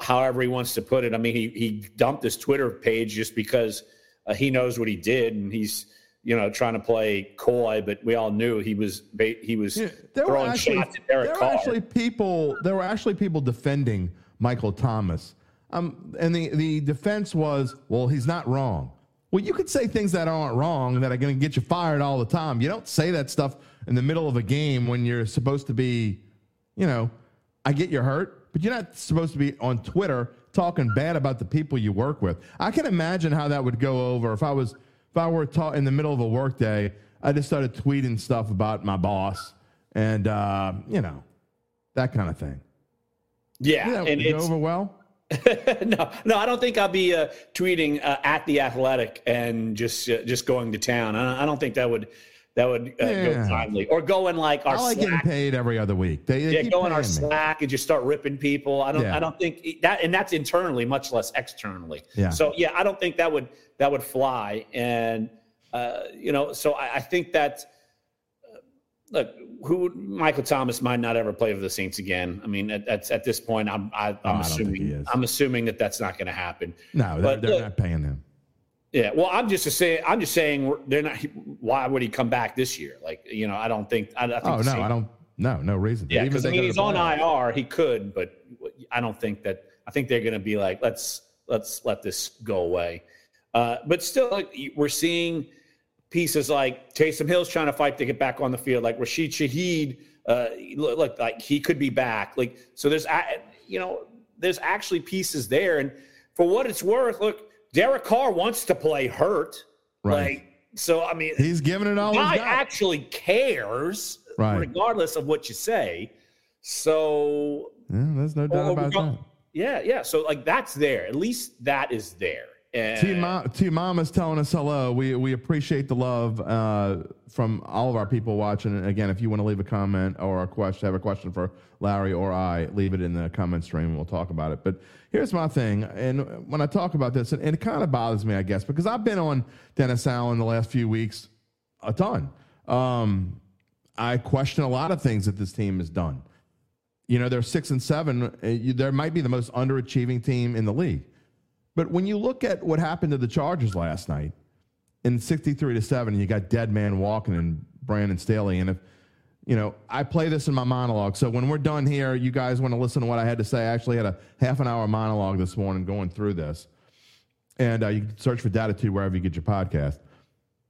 however he wants to put it. I mean, he he dumped his Twitter page just because uh, he knows what he did, and he's you know trying to play coy. But we all knew he was ba- he was Yeah, there were throwing actually, shots at Derek there were actually people. There were actually people defending Michael Thomas, um, and the the defense was, well, he's not wrong. Well, you could say things that aren't wrong that are going to get you fired all the time. You don't say that stuff in the middle of a game when you're supposed to be, you know, I get you're hurt, but you're not supposed to be on Twitter talking bad about the people you work with. I can imagine how that would go over if I was if I were taught in the middle of a workday. I just started tweeting stuff about my boss and uh, you know that kind of thing. yeah, Yeah, and would go it's over well. no, no, I don't think I'll be uh, tweeting uh, at the Athletic and just uh, just going to town. I, I don't think that would that would uh, Yeah. go kindly. Or go in like our I like getting paid every other week. They, they yeah, go in our me. Slack and just start ripping people. I don't, Yeah. I don't think that, and that's internally, much less externally. Yeah. So yeah, I don't think that would that would fly. And uh, you know, so I, I think that uh, look, who Michael Thomas might not ever play for the Saints again. I mean, at, at, at this point, I'm I, I'm Oh, I don't assuming. I'm assuming that that's not going to happen. No, they're, they're look- not paying him. Yeah, well, I'm just saying. I'm just saying they're not. Why would he come back this year? Like, you know, I don't think. I, I think Oh no, Saints- I don't. No, no reason. Yeah, because I mean, he's on. IR. He could, but I don't think that. I think they're going to be like, let's let's let this go away. Uh, but still, like, we're seeing pieces like Taysom Hill's trying to fight to get back on the field, like Rashid Shaheed Uh, look, like he could be back. Like so, there's you know there's actually pieces there, and for what it's worth, look, Derek Carr wants to play hurt. Right. Like so, I mean, He's giving it all guy actually cares, Right. regardless of what you say. So Yeah, there's no doubt about we're that. yeah, yeah. So like that's there. At least that is there. And T Mom, Mom is telling us hello. We we appreciate the love uh, from all of our people watching. And again, if you want to leave a comment or a question, have a question for Larry or I, leave it in the comment stream and we'll talk about it. But here's my thing, and when I talk about this, and, and it kind of bothers me, I guess, because I've been on Dennis Allen the last few weeks a ton. Um, I question a lot of things that this team has done. You know, they're six and seven. Uh, there might be the most underachieving team in the league. But when you look at what happened to the Chargers last night in 63 to 7, you got dead man walking and Brandon Staley. And if, you know, I play this in my monologue. So when we're done here, you guys want to listen to what I had to say. I actually had a half an hour monologue this morning going through this. And uh, you can search for Dattitude wherever you get your podcast.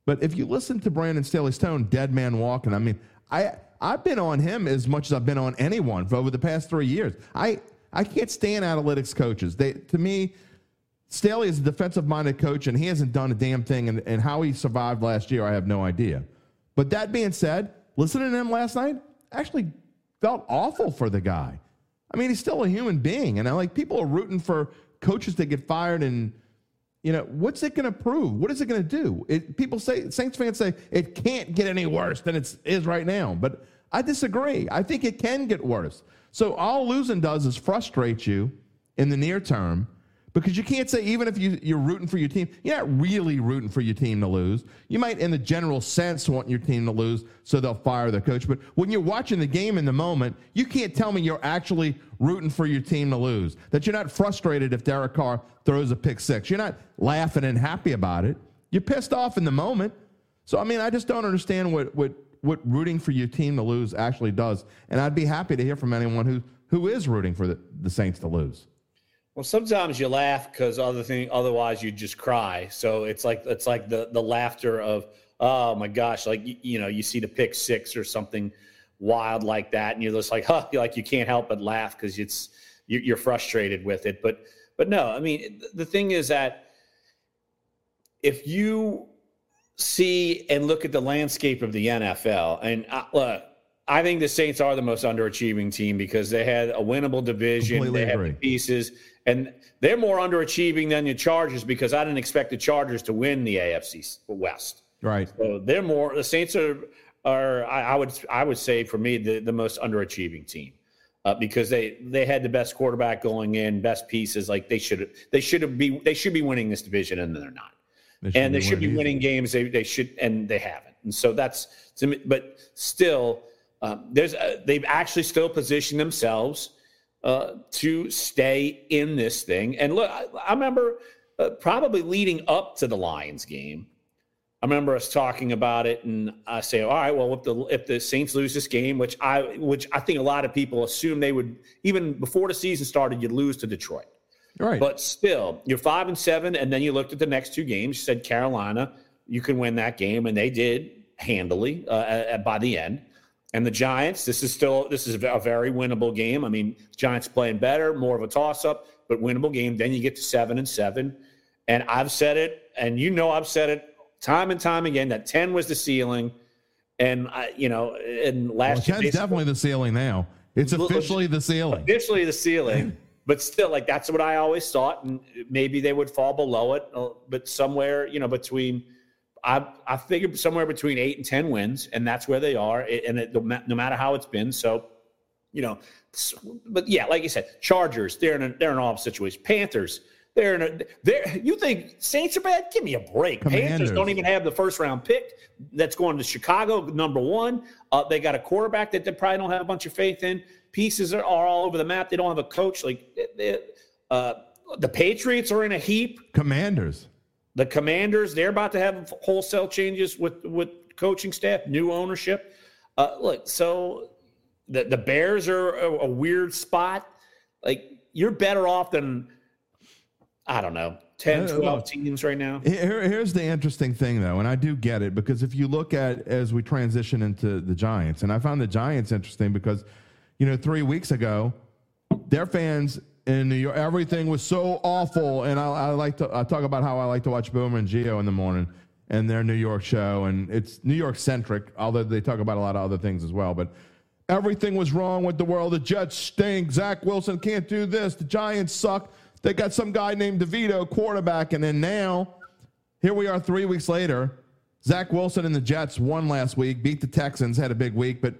But if you listen to Brandon Staley's tone, dead man walking, I mean, I, I've been on him as much as I've been on anyone for over the past three years. I, I can't stand analytics coaches. They, to me, Staley is a defensive minded coach, and he hasn't done a damn thing. And, and how he survived last year, I have no idea. But that being said, listening to him last night actually felt awful for the guy. I mean, he's still a human being, and I like people are rooting for coaches that get fired. And you know, what's it going to prove? What is it going to do? It, people say Saints fans say it can't get any worse than it is right now, but I disagree. I think it can get worse. So all losing does is frustrate you in the near term because you can't say even if you, you're rooting for your team, you're not really rooting for your team to lose. You might, in the general sense, want your team to lose, so they'll fire the coach. But when you're watching the game in the moment, you can't tell me you're actually rooting for your team to lose. That you're not frustrated if Derek Carr throws a pick six. You're not laughing and happy about it. You're pissed off in the moment. So I mean, I just don't understand what what what rooting for your team to lose actually does. And I'd be happy to hear from anyone who who is rooting for the, the Saints to lose. Well, sometimes you laugh because other thing, otherwise you just cry. So it's like it's like the the laughter of oh my gosh, like you, you know you see the pick six or something wild like that, and you're just like huh, like you can't help but laugh because it's you- you're frustrated with it. But but no, I mean the thing is that if you see and look at the landscape of the NFL, and uh, look, I think the Saints are the most underachieving team because they had a winnable division. Completely they have the pieces, and they're more underachieving than the Chargers because I didn't expect the Chargers to win the AFC West. Right. So they're more the Saints are are I, I would I would say for me the, the most underachieving team. Uh, because they they had the best quarterback going in, best pieces. Like they should they should have be they should be winning this division, and they're not and they should be winning games. They, they should, and they haven't. And so that's, to me- but still, um, there's uh, they've actually still positioned themselves uh, to stay in this thing. And look, I, I remember uh, probably leading up to the Lions game. I remember us talking about it, and I say, "All right, well, if the if the Saints lose this game, which I which I think a lot of people assume they would, even before the season started, you'd lose to Detroit." Right. But still, you're five and seven, and then you looked at the next two games. You said Carolina, you can win that game, and they did handily uh, at, by the end. And the Giants, this is still this is a very winnable game. I mean, Giants playing better, more of a toss up, but winnable game. Then you get to seven and seven, and I've said it, and you know I've said it time and time again that ten was the ceiling, and I, you know, and well, last year 10's definitely the ceiling now. It's officially the ceiling. officially the ceiling, but still, like that's what I always thought, and maybe they would fall below it, uh, but somewhere, you know, between I I figured somewhere between eight and ten wins, and that's where they are, and it, no matter how it's been, so you know, but yeah, like you said, Chargers, they're in a, they're in all situation. Panthers, they're in a they're you think Saints are bad? Give me a break. Panthers don't even have the first round pick. That's going to Chicago, number one. Uh, they got a quarterback that they probably don't have a bunch of faith in. Pieces are, are all over the map. They don't have a coach. Like they- uh, the Patriots are in a heap. Commanders. The Commanders, they're about to have wholesale changes with with coaching staff, new ownership. Uh, look, so the the Bears are a, a weird spot. Like you're better off than I don't know, 10, Uh, 12 teams right now. Here, here's the interesting thing, though, and I do get it because if you look at as we transition into the Giants, and I found the Giants interesting because, you know, three weeks ago, their fans in New York, everything was so awful, and I, I like to I talk about how I like to watch Boomer and Gio in the morning and their New York show, and it's New York centric, although they talk about a lot of other things as well, but. Everything was wrong with the world. The Jets stink. Zach Wilson can't do this. The Giants suck. They got some guy named DeVito, quarterback, and then now here we are three weeks later. Zach Wilson and the Jets won last week, beat the Texans, had a big week, but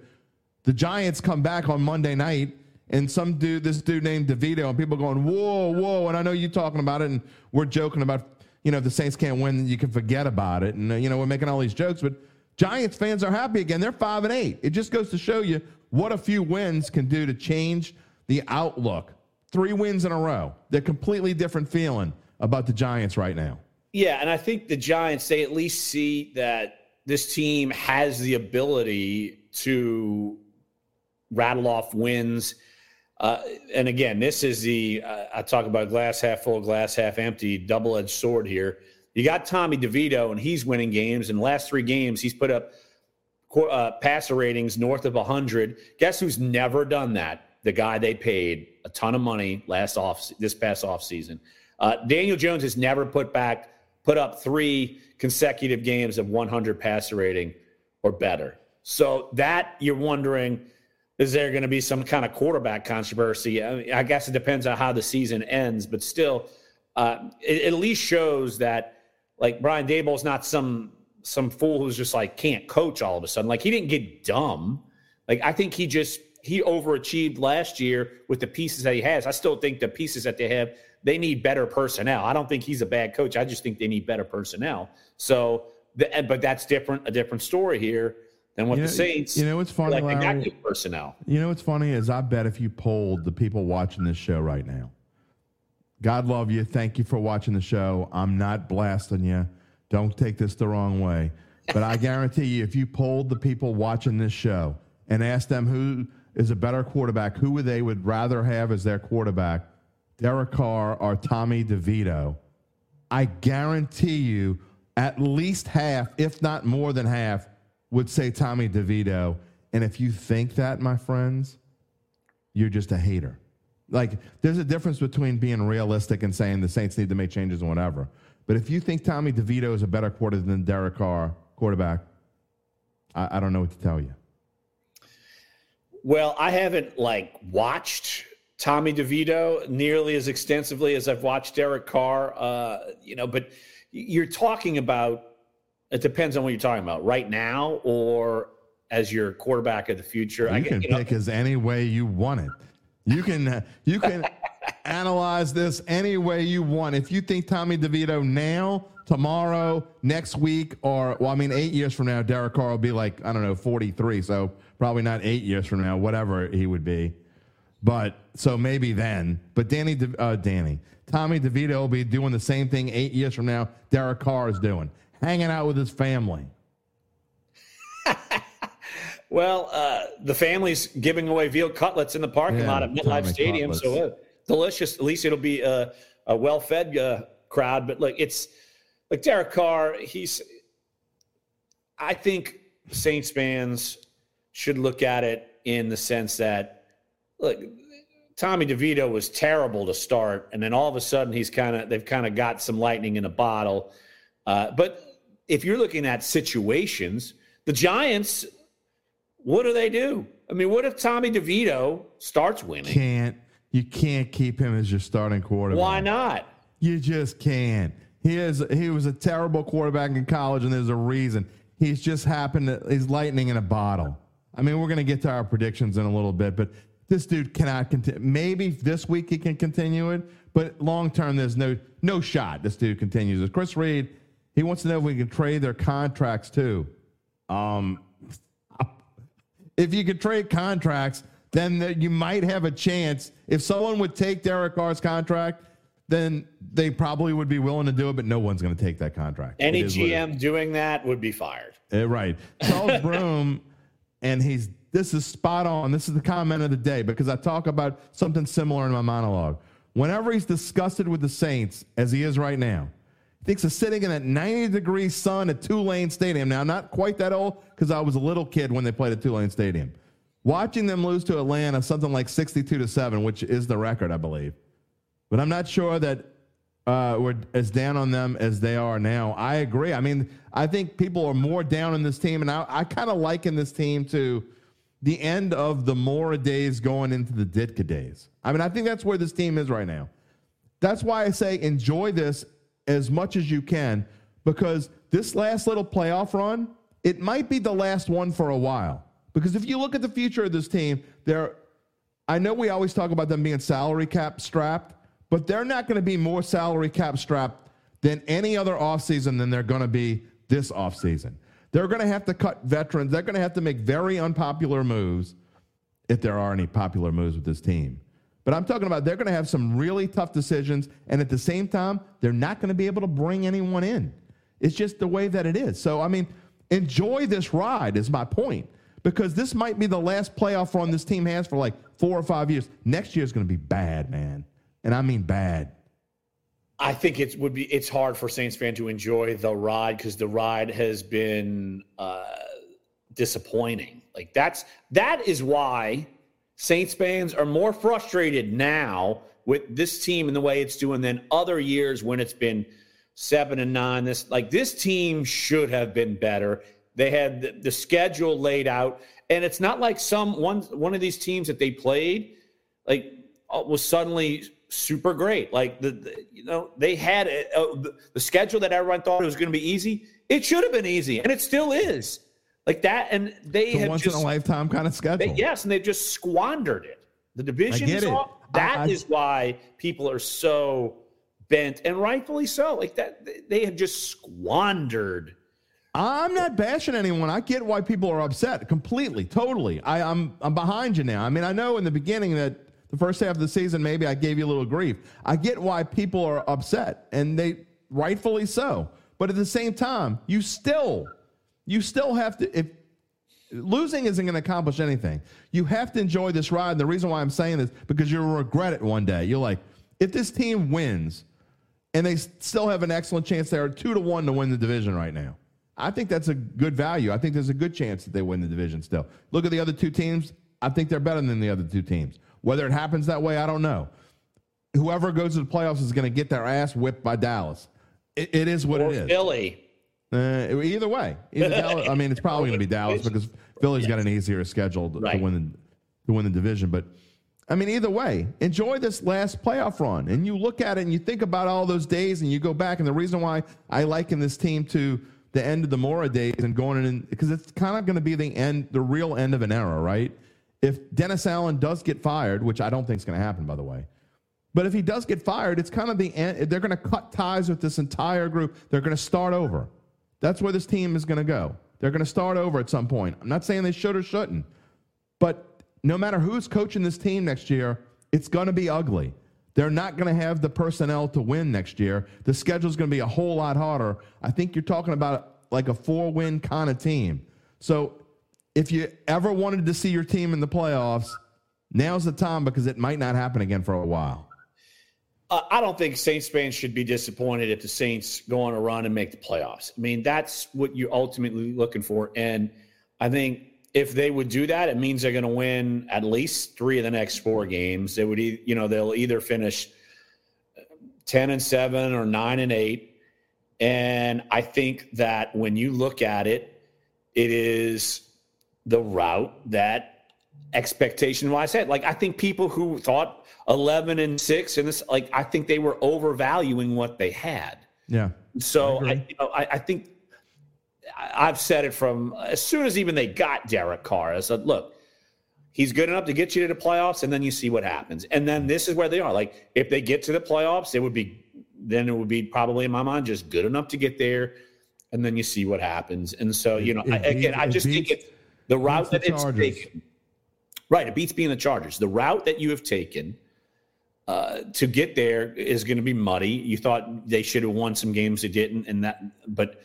the Giants come back on Monday night, and some dude, this dude named DeVito, and people going, whoa, whoa. And I know you talking about it, and we're joking about, you know, if the Saints can't win, you can forget about it. And, uh, you know, we're making all these jokes, but Giants fans are happy again. They're five and eight. It just goes to show you what a few wins can do to change the outlook. Three wins in a row. They're completely different feeling about the Giants right now. Yeah, and I think the Giants they at least see that this team has the ability to rattle off wins. Uh, and again, this is the uh, I talk about glass half full, glass half empty, double edged sword here. You got Tommy DeVito, and he's winning games. In the last three games, he's put up uh, passer ratings north of 100. Guess who's never done that? The guy they paid a ton of money last off this past off season. Uh, Daniel Jones has never put back put up three consecutive games of 100 passer rating or better. So that you're wondering, is there going to be some kind of quarterback controversy? I, mean, I guess it depends on how the season ends, but still, uh, it, it at least shows that like Brian Daboll's not some some fool who's just like can't coach all of a sudden. Like he didn't get dumb. Like I think he just he overachieved last year with the pieces that he has. I still think the pieces that they have, they need better personnel. I don't think he's a bad coach. I just think they need better personnel. So, the, but that's different, a different story here than what You the know- Saints. you know what's funny, like they got Larry? personnel. You know what's funny is I bet if you polled the people watching this show right now, God love you. Thank you for watching the show. I'm not blasting you. Don't take this the wrong way. But I guarantee you, if you polled the people watching this show and asked them who is a better quarterback, who would they would rather have as their quarterback, Derek Carr or Tommy DeVito, I guarantee you at least half, if not more than half, would say Tommy DeVito. And if you think that, my friends, you're just a hater. Like, there's a difference between being realistic and saying the Saints need to make changes and whatever. But if you think Tommy DeVito is a better quarter than Derek Carr, quarterback, I, I don't know what to tell you. Well, I haven't like watched Tommy DeVito nearly as extensively as I've watched Derek Carr. Uh, you know, but you're talking about. It depends on what you're talking about right now, or as your quarterback of the future. You get- can you know, pick as any way you want it. You can you can analyze this any way you want. If you think Tommy DeVito now, tomorrow, next week, or well, I mean, eight years from now, Derek Carr will be like I don't know, forty three. So probably not eight years from now, whatever he would be. But so maybe then. But Danny, De, uh, Danny, Tommy DeVito will be doing the same thing eight years from now. Derek Carr is doing, hanging out with his family. Well, uh, the family's giving away veal cutlets in the parking Yeah, lot at MetLife Stadium, so uh, delicious. At least it'll be a, a well-fed uh, crowd. But like it's like Derek Carr, he's. I think Saints fans should look at it in the sense that look, Tommy DeVito was terrible to start, and then all of a sudden he's kind of they've kind of got some lightning in a bottle. Uh, but if you're looking at situations, the Giants, what do they do? I mean, what if Tommy DeVito starts winning? Can't you can't keep him as your starting quarterback? Why not? You just can't. He is he was a terrible quarterback in college, and there's a reason. He's just happened to he's lightning in a bottle. I mean, we're gonna get to our predictions in a little bit, but this dude cannot continue. Maybe this week he can continue it, but long term, there's no no shot. This dude continues. Chris Reed, he wants to know if we can trade their contracts too. Um, if you could trade contracts, then the, you might have a chance. If someone would take Derek Carr's contract, then they probably would be willing to do it, but no one's going to take that contract. Any It is it GM doing that would be fired. Uh, right. Charles Broom, and he's this is spot on. This is the comment of the day because I talk about something similar in my monologue. whenever he's disgusted with the Saints, as he is right now, thinks of sitting in that 90 degree sun at Tulane Stadium. Now, I'm not quite that old because I was a little kid when they played at Tulane Stadium. Watching them lose to Atlanta something like 62 to 7, which is the record, I believe. But I'm not sure that uh, we're as down on them as they are now. I agree. I mean, I think people are more down on this team, and I, I kind of liken this team to the end of the Mora days going into the Ditka days. I mean, I think that's where this team is right now. That's why I say enjoy this as much as you can because this last little playoff run, it might be the last one for a while. Because if you look at the future of this team, there I know we always talk about them being salary cap strapped, but they're not going to be more salary cap strapped than any other offseason than they're going to be this offseason. They're going to have to cut veterans. They're going to have to make very unpopular moves if there are any popular moves with this team. But I'm talking about they're going to have some really tough decisions. And at the same time, they're not going to be able to bring anyone in. It's just the way that it is. So, I mean, enjoy this ride, is my point. Because this might be the last playoff run this team has for like four or five years. Next year is going to be bad, man and I mean bad. I think it would be it's hard for Saints fan to enjoy the ride because the ride has been uh, disappointing. Like that's that is why Saints fans are more frustrated now with this team and the way it's doing than other years when it's been seven and nine. This like this team should have been better. They had the, the schedule laid out, and it's not like some one one of these teams that they played like uh, was suddenly super great. Like the, the you know they had a, a, the schedule that everyone thought it was going to be easy. It should have been easy, and it still is. Like that, and they it's have once just, in a lifetime kind of schedule. They, yes, and they've just squandered it. The division is off. That I, I, is why people are so bent, and rightfully so. Like that, they have just squandered. I'm not bashing anyone. I get why people are upset completely, totally. I, I'm I'm behind you now. I mean, I know in the beginning that the first half of the season, maybe I gave you a little grief. I get why people are upset, and they rightfully so. But at the same time, you still, you still have to. If losing isn't going to accomplish anything, you have to enjoy this ride. And the reason why I'm saying this because you'll regret it one day. You're like, if this team wins, and they still have an excellent chance, they are two to one to win the division right now. I think that's a good value. I think there's a good chance that they win the division still. Look at the other two teams. I think they're better than the other two teams. Whether it happens that way, I don't know. Whoever goes to the playoffs is going to get their ass whipped by Dallas. it, it is what or it is. Philly. Uh, either way, either Dallas, I mean, it's probably going to be Dallas because Philly's yes. got an easier schedule to, right. to, win the to win the division. But I mean, either way, enjoy this last playoff run, and you look at it and you think about all those days, and you go back. And the reason why I liken this team to the end of the Mora days and going in because it's kind of going to be the end, the real end of an era, right? if Dennis Allen does get fired, which I don't think is going to happen, by the way, but if he does get fired, it's kind of the end. They're going to cut ties with this entire group. They're going to start over. That's where this team is going to go. They're going to start over at some point. I'm not saying they should or shouldn't, but no matter who's coaching this team next year, it's going to be ugly. They're not going to have the personnel to win next year. The schedule is going to be a whole lot harder. I think you're talking about like a four win kind of team. So if you ever wanted to see your team in the playoffs, now's the time because it might not happen again for a while. Uh, I don't think Saints fans should be disappointed if the Saints go on a run and make the playoffs. I mean, that's what you're ultimately looking for. And I think if they would do that, it means they're going to win at least three of the next four games. They would, you know, they'll either finish ten and seven or nine and eight. And I think that when you look at it, it is the route that expectation wise said. Like I think people who thought 11 and 6 and this like I think they were overvaluing what they had. Yeah. So I, I, you know, I, I think I've said it from as soon as even they got Derek Carr. I said, look, he's good enough to get you to the playoffs, and then you see what happens. And then this is where they are. Like if they get to the playoffs, it would be then it would be probably in my mind just good enough to get there, and then you see what happens. And so you know, it, it, again, I just beats, think it's the route that it's taken. Right, it beats being the Chargers. The route that you have taken uh, to get there is going to be muddy. You thought they should have won some games, they didn't, and that. But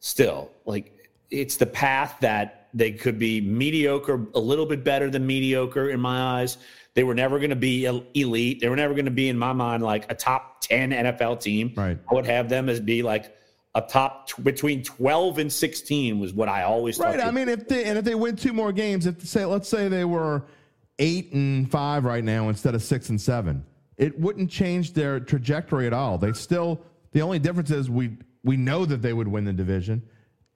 still, like it's the path that They could be mediocre, a little bit better than mediocre in my eyes. They were never going to be elite. They were never going to be, in my mind, like a top 10 NFL team. Right. I would have them as be like a top t- between 12 and 16 was what I always thought. Right. I mean, if they and if they win two more games, if say let's say they were eight and five right now instead of six and seven, it wouldn't change their trajectory at all. They still the only difference is we we know that they would win the division,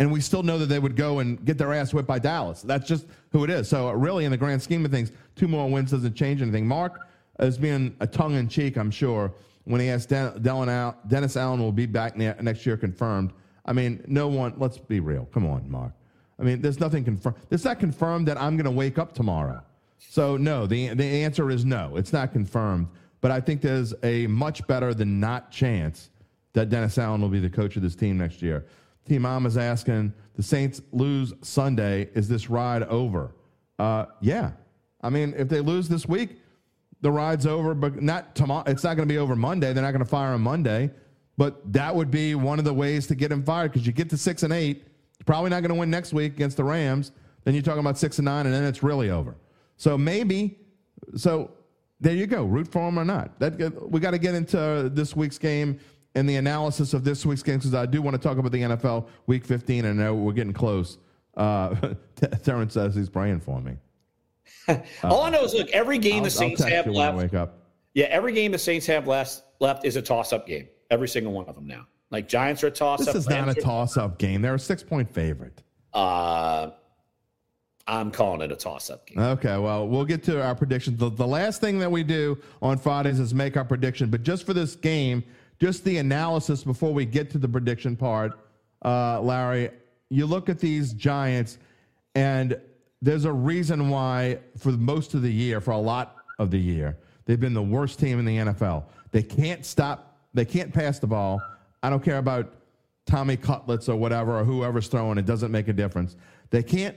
and we still know that they would go and get their ass whipped by Dallas. That's just who it is. So uh, really, in the grand scheme of things, two more wins doesn't change anything. Mark is being a tongue in cheek, I'm sure, when he asked Den- Al- Dennis Allen will be back ne- next year confirmed. I mean, no one. Let's be real. Come on, Mark. I mean, there's nothing confirmed. It's not confirmed that I'm going to wake up tomorrow. So no, the the answer is no. It's not confirmed. But I think there's a much better than not chance that Dennis Allen will be the coach of this team next year. Team Mom is asking the Saints lose Sunday. Is this ride over? Uh, yeah. I mean, if they lose this week, the ride's over. But not tomorrow. It's not going to be over Monday. They're not going to fire him Monday. But that would be one of the ways to get him fired because you get to six and eight. Probably not going to win next week against the Rams. Then you're talking about six and nine, and then it's really over. So maybe. So there you go. Root for them or not. That we got to get into this week's game and the analysis of this week's game because I do want to talk about the NFL Week 15, and I know we're getting close. Uh, Terrence says he's praying for me. all I know is look, every game I'll, the Saints have you when I left. up. Yeah, every game the Saints have left left is a toss up game. Every single one of them now. Like Giants are a toss up. This is not a toss-up game. They're a six-point favorite. Uh, I'm calling it a toss up game. Okay, well, we'll get to our predictions. The, the last thing that we do on Fridays is make our prediction. But just for this game, just the analysis before we get to the prediction part, uh, Larry, you look at these Giants, and there's a reason why, for most of the year, for a lot of the year, they've been the worst team in the NFL. They can't stop, they can't pass the ball. I don't care about Tommy Cutlets or whatever, or whoever's throwing, it doesn't make a difference. They can't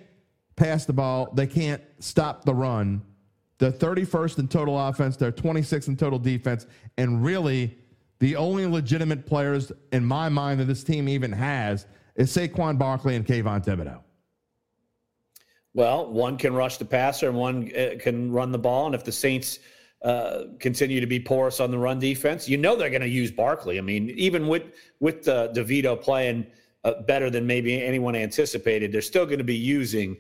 pass the ball. They can't stop the run. They're 31st in total offense. They're 26th in total defense. And really, the only legitimate players in my mind that this team even has is Saquon Barkley and Kayvon Thibodeaux. Well, one can rush the passer and one uh, can run the ball. And if the Saints uh, continue to be porous on the run defense, you know they're going to use Barkley. I mean, even with with uh, DeVito playing uh, better than maybe anyone anticipated, they're still going to be using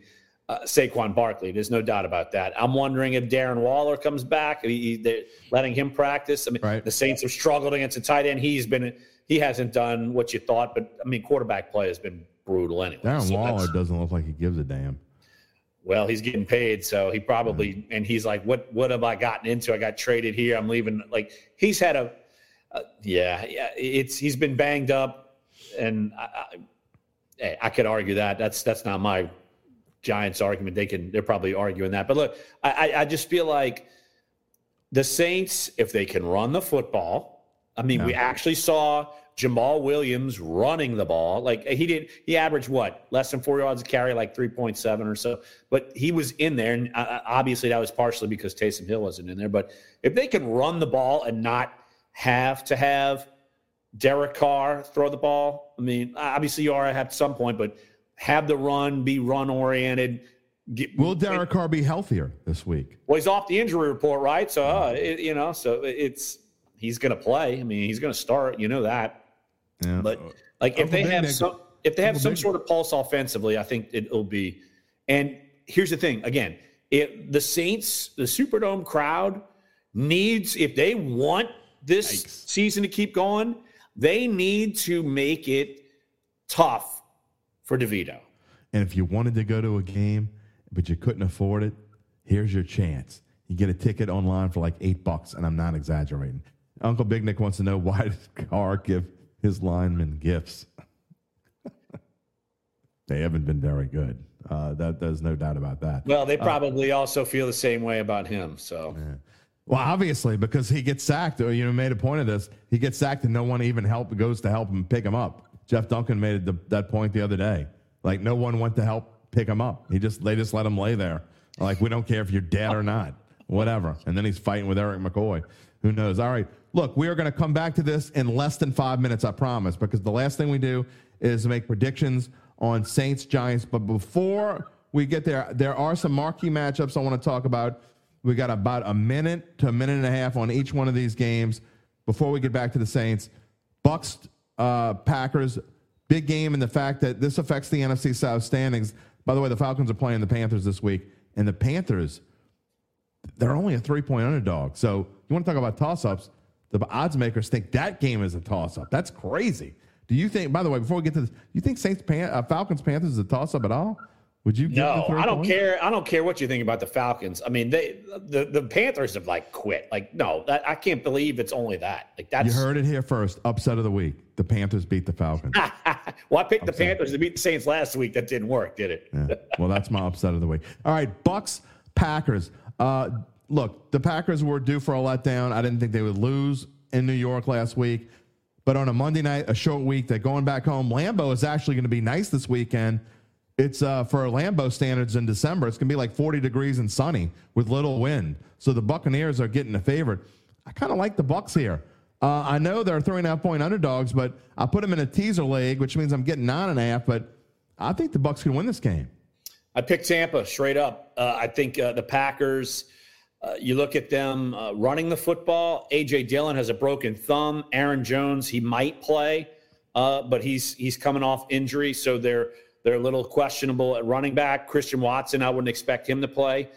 uh, Saquon Barkley. There's no doubt about that. I'm wondering if Darren Waller comes back. He, they're letting him practice. I mean, Right. the Saints have struggled against a tight end. He's been he hasn't done what you thought, but I mean, quarterback play has been brutal anyway. Darren So Waller doesn't look like he gives a damn. well, he's getting paid, so he probably and he's like, "What? What have I gotten into? I got traded here. I'm leaving." Like he's had a, uh, yeah, yeah. It's he's been banged up, and I, I, I could argue that. That's that's not my Giants argument. They can they're probably arguing that, but look, I I, just feel like the Saints, if they can run the football, I mean, we actually saw Jamaal Williams running the ball. Like he did, he averaged what less than four yards a carry, like three point seven or so. But he was in there, and uh, obviously that was partially because Taysom Hill wasn't in there. But if they can run the ball and not have to have Derek Carr throw the ball, I mean, obviously you are at some point, but have the run be run oriented. Get, Will Derek Carr be healthier this week? well, he's off the injury report, right? So, uh, it, you know, so it's he's going to play. I mean, he's going to start. You know that. Yeah. But like, if they Big have some, if they have some sort of pulse offensively, I think it'll be. And here's the thing: again, if the Saints, the Superdome crowd needs, if they want this season to keep going, they need to make it tough for DeVito. And if you wanted to go to a game, but you couldn't afford it, here's your chance. You get a ticket online for like eight bucks, and I'm not exaggerating. Uncle Big Nick wants to know why does Carr give his linemen gifts? they haven't been very good. Uh, that there's no doubt about that. Well, they probably also feel the same way about him. So. Well, obviously, because he gets sacked. Or, you know, made a point of this. He gets sacked, and no one even help goes to help him pick him up. Jeff Duncan made the, that point the other day. Like no one went to help pick him up. He just they just let him lay there. Like we don't care if you're dead or not, whatever. And then he's fighting with Erik McCoy. Who knows? All right, look, we are going to come back to this in less than five minutes, I promise, because the last thing we do is make predictions on Saints Giants. But before we get there, there are some marquee matchups I want to talk about. We got about a minute to a minute and a half on each one of these games before we get back to the Saints. Bucs, uh, Packers, big game, and the fact that this affects the NFC South standings. By the way, the Falcons are playing the Panthers this week, and the Panthers, they're only a three point underdog. So you want to talk about toss ups? The odds makers think that game is a toss up. That's crazy. Do you think? By the way, before we get to this, you think Saints Pan- uh, Falcons Panthers is a toss up at all? Would you? No, I don't points? care. I don't care what you think about the Falcons. I mean, they the, the Panthers have like quit. Like, no, that, I can't believe it's only that. Like that's You heard it here first. Upset of the week. The Panthers beat the Falcons. well, I picked the Panthers to beat the Saints last week. That didn't work, did it? Yeah. Well, that's my upset of the week. All right, Bucs, Packers. Uh, look, the Packers were due for a letdown. I didn't think they would lose in New York last week, but on a Monday night, a short week, they're going back home. Lambeau is actually going to be nice this weekend. It's uh, for Lambeau standards in December. It's going to be like 40 degrees and sunny with little wind. So the Buccaneers are getting a favorite. I kind of like the Bucs here. Uh, I know they're three and a half point underdogs, but I put them in a teaser leg, which means I'm getting nine and a half. But I think the Bucs can win this game. I picked Tampa straight up. Uh, I think uh, the Packers. Uh, you look at them uh, running the football. AJ Dillon has a broken thumb. Aaron Jones, he might play, uh, but he's he's coming off injury, so they're they're a little questionable at running back. Christian Watson, I wouldn't expect him to play,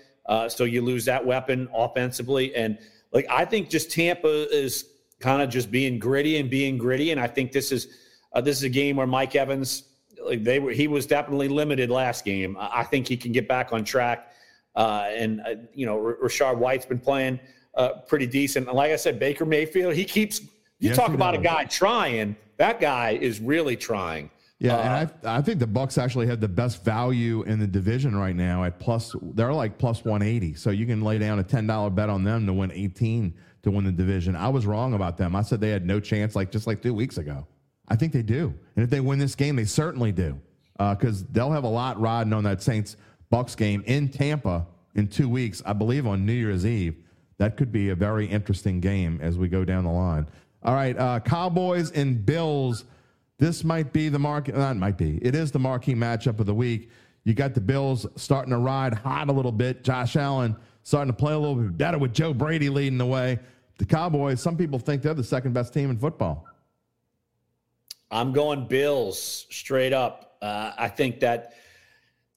so you lose that weapon offensively. And like I think just Tampa is kind of just being gritty and being gritty, and I think this is uh, this is a game where Mike Evans like they were he was definitely limited last game. I think he can get back on track. Uh, and uh, you know, R- Rachaad White's been playing uh, pretty decent. And like I said, Baker Mayfield, he keeps. You Yes, talk about a guy trying. That guy is really trying. Yeah, Uh, and I I think the Bucs actually have the best value in the division right now at plus. They're like plus one eighty, so you can lay down a ten dollar bet on them to win eighteen to win the division. I was wrong about them. I said they had no chance, like just like two weeks ago. I think they do, and if they win this game, they certainly do, because they'll have a lot riding on that Saints Bucs game in Tampa in two weeks. I believe on New Year's Eve. That could be a very interesting game as we go down the line. All right, uh, Cowboys and Bills. This might be the market. That might be. It is the marquee matchup of the week. You got the Bills starting to ride hot a little bit. Josh Allen starting to play a little bit better with Joe Brady leading the way. The Cowboys. Some people think they're the second best team in football. I'm going Bills straight up. Uh, I think that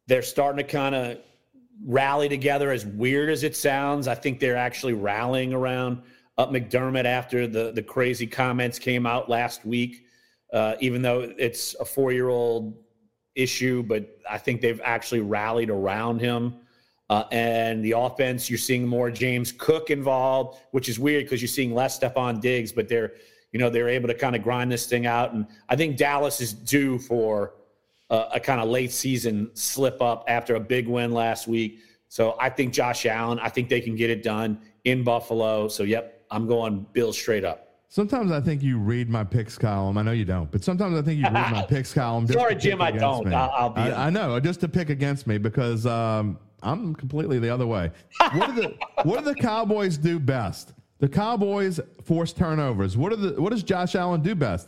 they're starting to kind of rally together. As weird as it sounds, I think they're actually rallying around up McDermott after the the crazy comments came out last week. Uh, even though it's a four year old issue, but I think they've actually rallied around him. Uh, and the offense, you're seeing more James Cook involved, which is weird because you're seeing less Stefon Diggs, but they're, you know, they're able to kind of grind this thing out. And I think Dallas is due for a, a kind of late season slip up after a big win last week. So I think Josh Allen, I think they can get it done in Buffalo. So, yep, I'm going Bills straight up. Sometimes I think you read my picks column. I know you don't, but sometimes I think you read my picks column. Sorry, Jim, I don't. me. I'll- I'll be I, I know, just to pick against me because um, I'm completely the other way. What do the What do the Cowboys do best? The Cowboys force turnovers. What are the What does Josh Allen do best?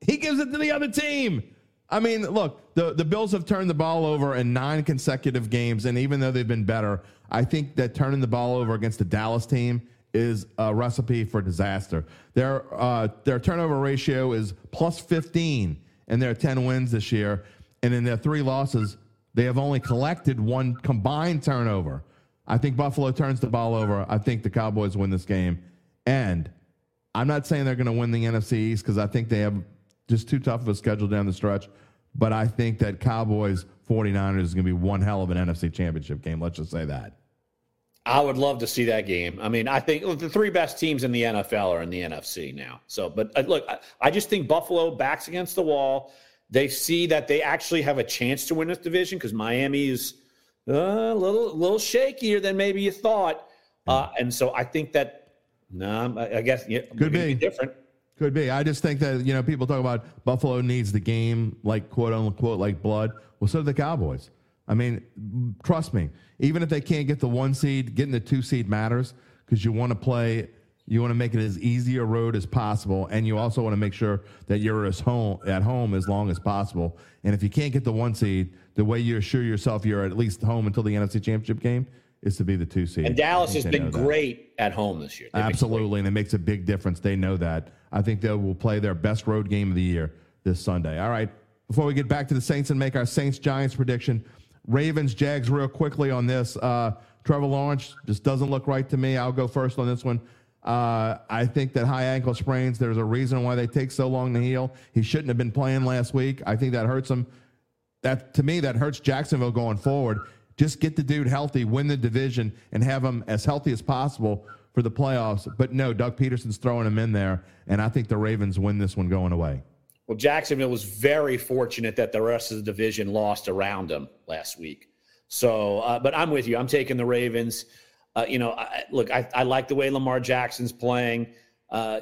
He gives it to the other team. I mean, look, the, the Bills have turned the ball over in nine consecutive games, and even though they've been better, I think that turning the ball over against the Dallas team is a recipe for disaster. Their uh, their turnover ratio is plus 15 in their 10 wins this year, and in their three losses, they have only collected one combined turnover. I think Buffalo turns the ball over. I think the Cowboys win this game, and I'm not saying they're going to win the NFC East because I think they have just too tough of a schedule down the stretch. But I think that Cowboys 49ers is going to be one hell of an NFC championship game. Let's just say that. I would love to see that game. I mean, I think look, the three best teams in the NFL are in the NFC now. So, but uh, look, I, I just think Buffalo backs against the wall. They see that they actually have a chance to win this division because Miami is uh, a little, little shakier than maybe you thought. Uh, and so I think that, no, I, I guess yeah, Could maybe be. different. Could be. I just think that, you know, people talk about Buffalo needs the game like quote unquote like blood. Well, so do the Cowboys. I mean, trust me, even if they can't get the one seed, getting the two seed matters because you want to play You want to make it as easy a road as possible, and you also want to make sure that you're as home at home as long as possible. And if you can't get the one seed, the way you assure yourself you're at least home until the NFC Championship game is to be the two seed. And Dallas has been that. great at home this year. Great. Absolutely, and it makes a big difference. They know that. I think they will play their best road game of the year this Sunday. All right. Before we get back to the Saints and make our Saints Giants prediction, Ravens Jags real quickly on this. Uh, Trevor Lawrence just doesn't look right to me. I'll go first on this one. Uh, I think that high ankle sprains. There's a reason why they take so long to heal. He shouldn't have been playing last week. I think that hurts him. That to me, that hurts Jacksonville going forward. Just get the dude healthy, win the division, and have him as healthy as possible for the playoffs. But no, Doug Pederson's throwing him in there, and I think the Ravens win this one going away. Well, Jacksonville was very fortunate that the rest of the division lost around them last week. So, uh, but I'm with you. I'm taking the Ravens. Uh, you know, I, look, I, I like the way Lamar Jackson's playing. Uh,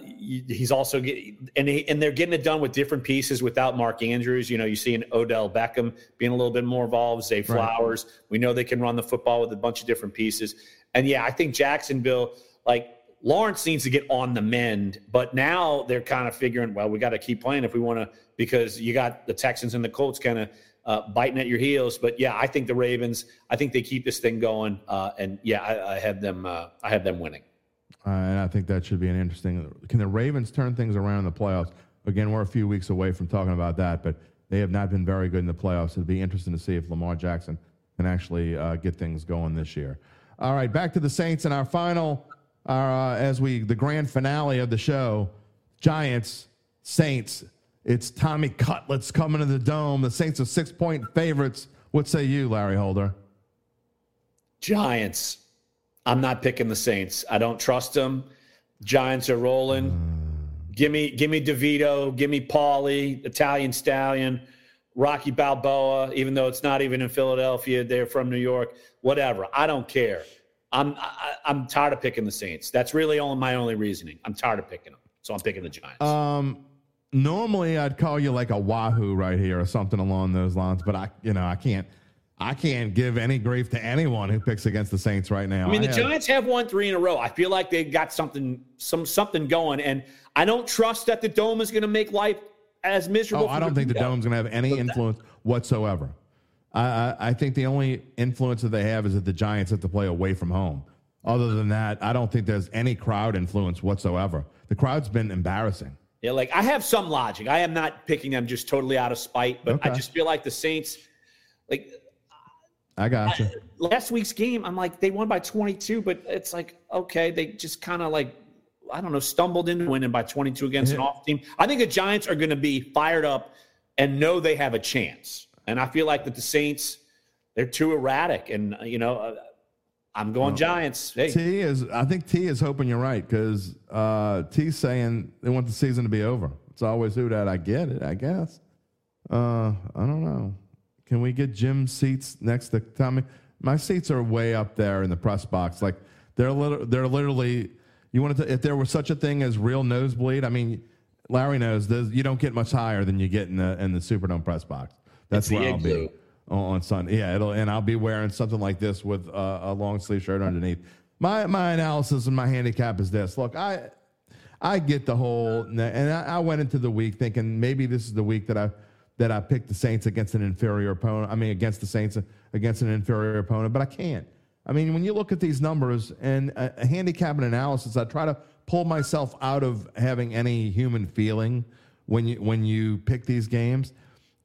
he's also getting, and he, and they're getting it done with different pieces without Mark Andrews. You know, you see an Odell Beckham being a little bit more involved. Zay Flowers. We know they can run the football with a bunch of different pieces. And yeah, I think Jacksonville, like Lawrence needs to get on the mend, but now they're kind of figuring, well, we got to keep playing if we want to, because you got the Texans and the Colts kind of uh, biting at your heels. But yeah, I think the Ravens, I think they keep this thing going, uh, and yeah, I, I have them, uh, I have them winning. Uh, and I think that should be an interesting. Can the Ravens turn things around in the playoffs? Again, we're a few weeks away from talking about that, but they have not been very good in the playoffs. It'd be interesting to see if Lamar Jackson can actually uh, get things going this year. All right, back to the Saints and our final, our, uh, as we the grand finale of the show, Giants Saints. It's Tommy Cutlets coming to the dome. The Saints are six point favorites. What say you, Larry Holder? Giants. I'm not picking the Saints. I don't trust them. Giants are rolling. Give me, give me DeVito. Give me Paulie, Italian Stallion, Rocky Balboa. Even though it's not even in Philadelphia, they're from New York. Whatever. I don't care. I'm, I, I'm tired of picking the Saints. That's really only my only reasoning. I'm tired of picking them, so I'm picking the Giants. Um, normally I'd call you like a wahoo right here or something along those lines, but I, you know, I can't, I can't give any grief to anyone who picks against the Saints right now. I mean, the have- Giants have won three in a row. I feel like they got something, some something going, and I don't trust that the dome is going to make life as miserable. Oh, I don't think the dome's going to have any influence whatsoever. I, I, I think the only influence that they have is that the Giants have to play away from home. Other than that, I don't think there's any crowd influence whatsoever. The crowd's been embarrassing. Yeah, like I have some logic. I am not picking them just totally out of spite, but I just feel like the Saints, like I got you. last week's game, I'm like they won by 22, but it's like okay, they just kind of like I don't know, stumbled into winning by 22 against an off team. I think the Giants are going to be fired up and know they have a chance, and I feel like that the Saints they're too erratic, and uh, you know. I'm going Giants. Hey, T is, I think T is hoping you're right because uh, T's saying they want the season to be over. It's always who that. I get it, I guess. Uh, I don't know. Can we get Jim seats next to Tommy? My seats are way up there in the press box. Like they're lit- they're literally. You want to? If there was such a thing as real nosebleed, I mean, Larry knows you don't get much higher than you get in the in the Superdome press box. That's It's the where I'll be igloo. on, on Sunday. Yeah, it'll and I'll be wearing something like this with uh, a long sleeve shirt underneath. My my analysis and my handicap is this. Look, I I get the whole, and I, I went into the week thinking maybe this is the week that I that I picked the Saints against an inferior opponent. I mean, against the Saints against an inferior opponent, but I can't. I mean, when you look at these numbers and a, a handicap and analysis, I try to pull myself out of having any human feeling when you when you pick these games.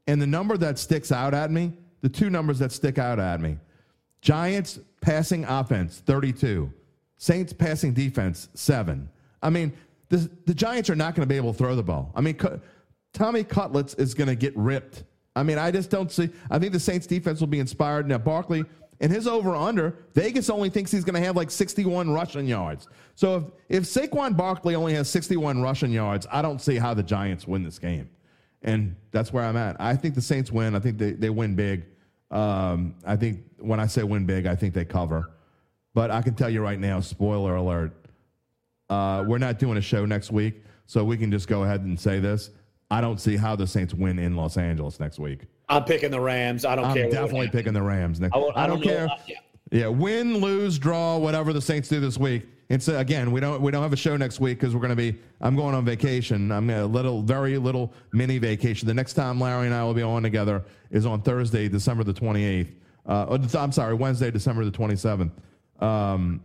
And the number that sticks out at me, the two numbers that stick out at me, Giants passing offense 32, Saints passing defense 7. I mean, the, the Giants are not going to be able to throw the ball. I mean, Cu- Tommy Cutlets is going to get ripped. I mean, I just don't see. I think the Saints defense will be inspired. Now, Barkley and his over under, Vegas only thinks he's going to have like 61 rushing yards. So if, if Saquon Barkley only has 61 rushing yards, I don't see how the Giants win this game. And that's where I'm at. I think the Saints win. I think they, they win big. Um, I think when I say win big, I think they cover. But I can tell you right now, spoiler alert, uh, we're not doing a show next week, so we can just go ahead and say this. I don't see how the Saints win in Los Angeles next week. I'm picking the Rams. I don't care. I'm care. what definitely picking the Rams next. I, I don't know. care. Yeah, win, lose, draw, whatever the Saints do this week. And so again, we don't we don't have a show next week because we're going to be. I'm going on vacation. I'm a little, very little mini vacation. The next time Larry and I will be on together is on Thursday, December the 28th. Uh, I'm sorry, Wednesday, December the 27th. Um,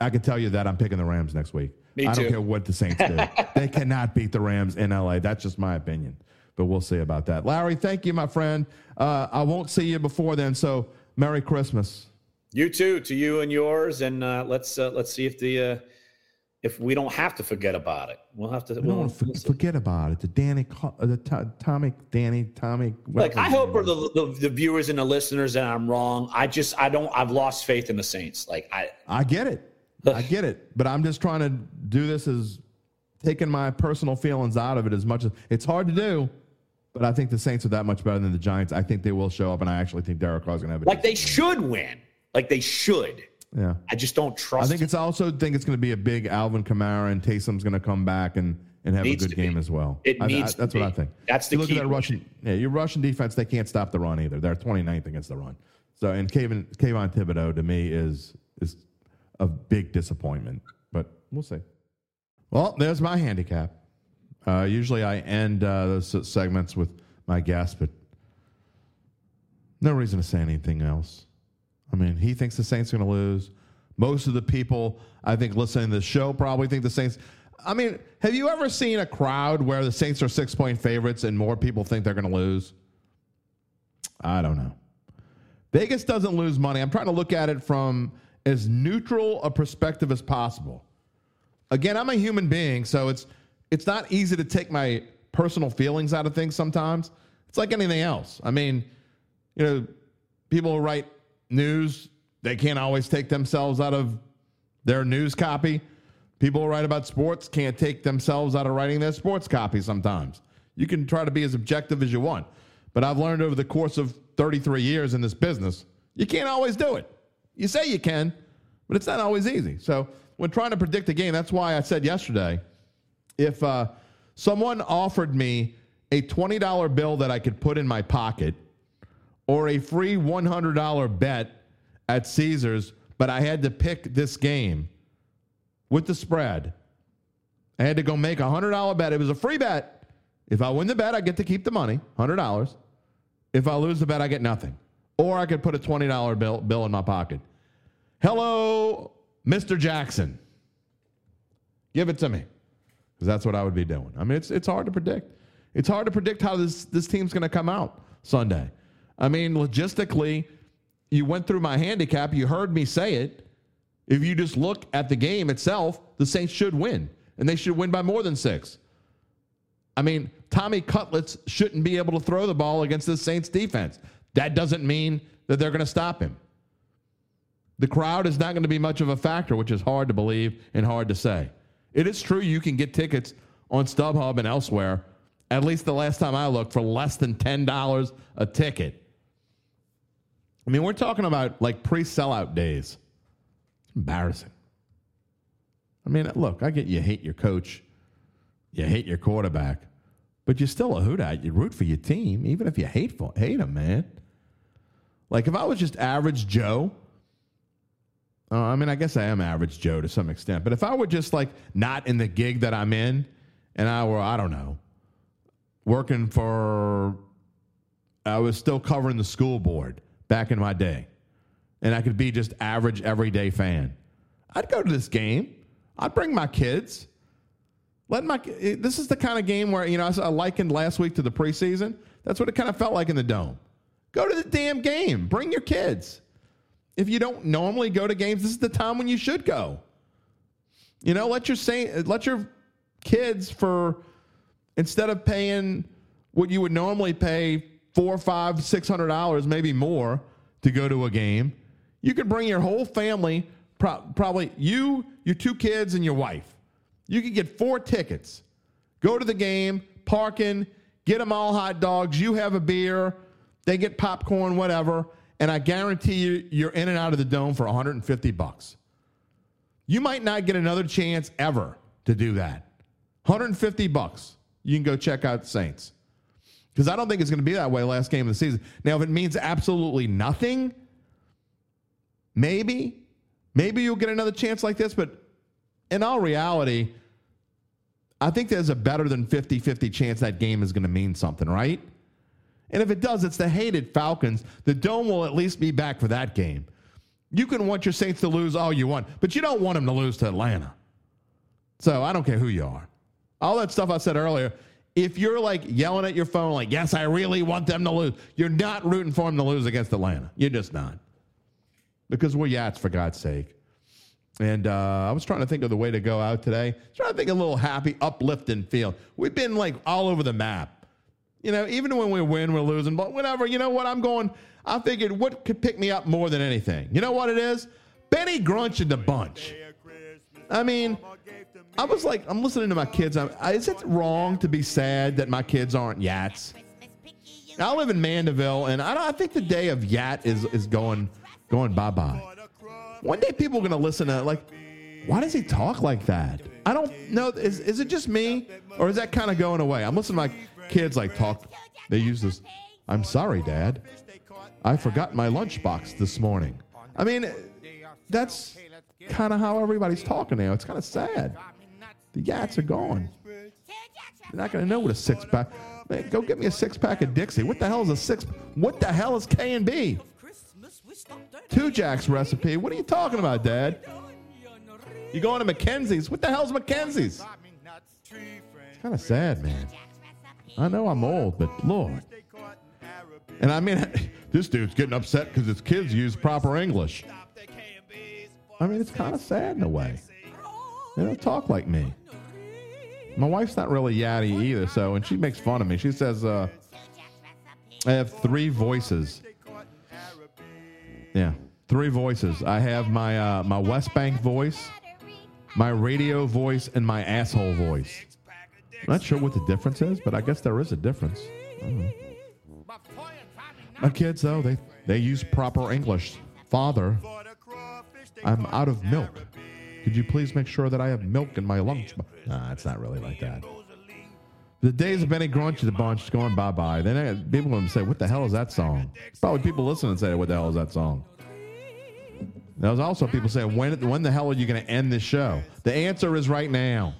I can tell you that I'm picking the Rams next week. Me I don't too. care what the Saints do. they cannot beat the Rams in LA. That's just my opinion. But we'll see about that. Larry, thank you, my friend. Uh, I won't see you before then. So Merry Christmas. You too, to you and yours, and uh, let's uh, let's see if the uh, if we don't have to forget about it. We'll have to. We We'll, don't want to we'll see. forget about it. The Danny, uh, the to- Tommy, Danny, Tommy. like I hope for the, the the viewers and the listeners that I'm wrong. I just I don't I've lost faith in the Saints. Like I I get it. I get it. But I'm just trying to do this as taking my personal feelings out of it as much as it's hard to do. But I think the Saints are that much better than the Giants. I think they will show up, and I actually think Derek Carr's going to have a like they should win. Like they should. yeah. I just don't trust. I think it's also think it's going to be a big Alvin Kamara and Taysom's going to come back and, and have a good game be. as well. It I- I- needs to that's what I think. That's the you look key. at that rushing. Yeah, your rushing defense they can't stop the run either. They're 29th against the run. So and Kayvon, Kayvon Thibodeaux to me is is a big disappointment. But we'll see. Well, there's my handicap. Uh, usually I end uh, those segments with my guess, but no reason to say anything else. I mean, he thinks the Saints are going to lose. Most of the people, I think, listening to the show probably think the Saints. I mean, have you ever seen a crowd where the Saints are six point favorites and more people think they're going to lose? I don't know. Vegas doesn't lose money. I'm trying to look at it from as neutral a perspective as possible. Again, I'm a human being, so it's it's not easy to take my personal feelings out of things sometimes. It's like anything else. I mean, you know, people write news, they can't always take themselves out of their news copy. People who write about sports can't take themselves out of writing their sports copy sometimes. You can try to be as objective as you want. But I've learned over the course of 33 years in this business, you can't always do it. You say you can, but it's not always easy. So when trying to predict a game, that's why I said yesterday if uh, someone offered me a $20 bill that I could put in my pocket or a free $100 bet at Caesars, but I had to pick this game with the spread. I had to go make a $100 bet. It was a free bet. If I win the bet, I get to keep the money, $100. If I lose the bet, I get nothing. Or I could put a $20 bill, bill in my pocket. Hello, Mr. Jackson. Give it to me. Because that's what I would be doing. I mean, it's, it's hard to predict. It's hard to predict how this, this team's going to come out Sunday. I mean, logistically, you went through my handicap. You heard me say it. If you just look at the game itself, the Saints should win, and they should win by more than six. I mean, Tommy Cutlets shouldn't be able to throw the ball against the Saints defense. That doesn't mean that they're going to stop him. The crowd is not going to be much of a factor, which is hard to believe and hard to say. It is true you can get tickets on StubHub and elsewhere, at least the last time I looked, for less than $10 a ticket. I mean, we're talking about like pre sellout days. It's embarrassing. I mean, look, I get you hate your coach, you hate your quarterback, but you're still a Who Dat. You root for your team, even if you hate for, hate them, man. Like if I was just average Joe, uh, I mean, I guess I am average Joe to some extent, but if I were just like not in the gig that I'm in, and I were, I don't know, working for, I was still covering the school board back in my day, and I could be just average everyday fan. I'd go to this game. I'd bring my kids. Let my eh, this is the kind of game where you know I likened last week to the preseason. That's what it kind of felt like in the dome. Go to the damn game. Bring your kids. If you don't normally go to games, this is the time when you should go. You know, let your say, let your kids for instead of paying what you would normally pay four, five, six hundred dollars, maybe more, to go to a game. You could bring your whole family, pro- probably you, your two kids, and your wife. You could get four tickets. Go to the game, parking, get them all hot dogs. You have a beer, they get popcorn, whatever, and I guarantee you, you're in and out of the dome for 150 bucks. You might not get another chance ever to do that. 150 bucks. You can go check out Saints. Because I don't think it's going to be that way last game of the season. Now, if it means absolutely nothing, maybe, maybe you'll get another chance like this. But in all reality, I think there's a better than 50 50 chance that game is going to mean something, right? And if it does, it's the hated Falcons. The Dome will at least be back for that game. You can want your Saints to lose all you want, but you don't want them to lose to Atlanta. So I don't care who you are. All that stuff I said earlier, if you're like yelling at your phone, like, yes, I really want them to lose, you're not rooting for them to lose against Atlanta. You're just not. Because we're Yats, for God's sake. And uh, I was trying to think of the way to go out today. Trying to think a little happy, uplifting feel. We've been like all over the map. You know, even when we win, we're losing, but whatever. You know what? I'm going. I figured what could pick me up more than anything. You know what it is? Benny Grunch and the Bunch. I mean, I was like, I'm listening to my kids. I'm, is it wrong to be sad that my kids aren't Yats? I live in Mandeville, and I, I think the day of Yat is is going going bye bye. One day people are going to listen to like, why does he talk like that? I don't know. Is, is it just me or is that kind of going away? I'm listening to my kids like talk. They use this. I'm sorry, Dad. I forgot my lunchbox this morning. I mean, that's kind of how everybody's talking now. It's kind of sad. The Yats are gone. You're not going to know what a six pack. Man, go get me a six pack of Dixie. What the hell is a six? What the hell is K and B? Two Jack's recipe. What are you talking about, Dad? You going to McKenzie's? What the hell's McKenzie's? It's kind of sad, man. I know I'm old, but Lord. And I mean, this dude's getting upset because his kids use proper English. I mean, it's kind of sad in a way. They don't talk like me. My wife's not really yatty either, so, and she makes fun of me. She says, uh, I have three voices. Yeah, three voices. I have my uh, my West Bank voice, my radio voice, and my asshole voice. I'm not sure what the difference is, but I guess there is a difference. Know. My kids, though, they, they use proper English. Father, I'm out of milk. Could you please make sure that I have milk in my lunch? Nah, it's not really like that. The days of Benny Grunch the bunch going bye bye. Then people will say, "What the hell is that song?" Probably people listening say, "What the hell is that song?" There's also people saying, "When when the hell are you going to end this show?" The answer is right now.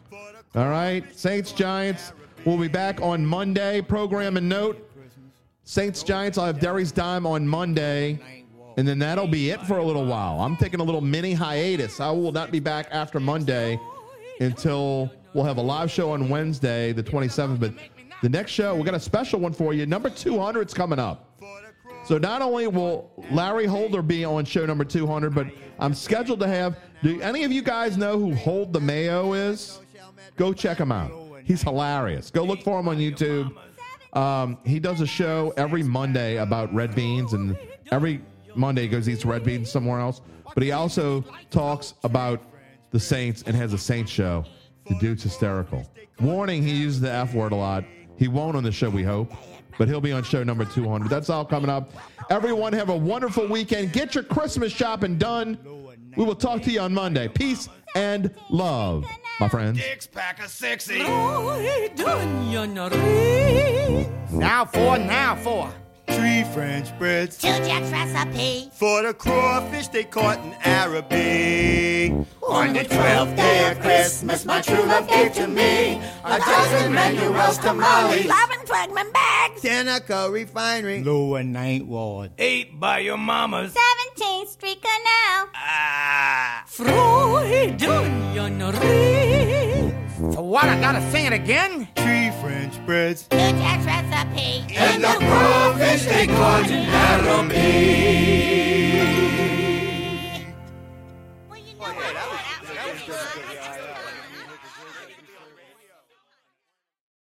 All right, Saints Giants. We'll be back on Monday. Program and note: Saints Giants. I'll have Derry's Dime on Monday, and then that'll be it for a little while. I'm taking a little mini hiatus. I will not be back after Monday until we'll have a live show on Wednesday, the 27th. But the next show, we got a special one for you. Number 200 is coming up. So not only will Larry Holder be on show number 200, but I'm scheduled to have. Do any of you guys know who Hold the Mayo is? Go check him out. He's hilarious. Go look for him on YouTube. Um, he does a show every Monday about red beans, and every Monday he goes eats red beans somewhere else. But he also talks about the Saints and has a Saints show. The dude's hysterical. Warning: he uses the F word a lot. He won't on the show, we hope, but he'll be on show number 200. That's all coming up. Everyone, have a wonderful weekend. Get your Christmas shopping done. We will talk to you on Monday. Peace and love, my friends. Six pack of sexy. Now for, now for. Three French breads. Two Jack's recipe. For the crawfish they caught in Arabi. On the twelfth day of Christmas, my true love gave to me a dozen Manuel's tamales, eleven Schwegmann bags, Tenaca refinery. Lower Ninth Ward. Eight by your mamas. seventeenth Street Canal. Ah. So what? I gotta sing it again? Three French breads, Jack's recipe, and the crawfish they caught in Laramie.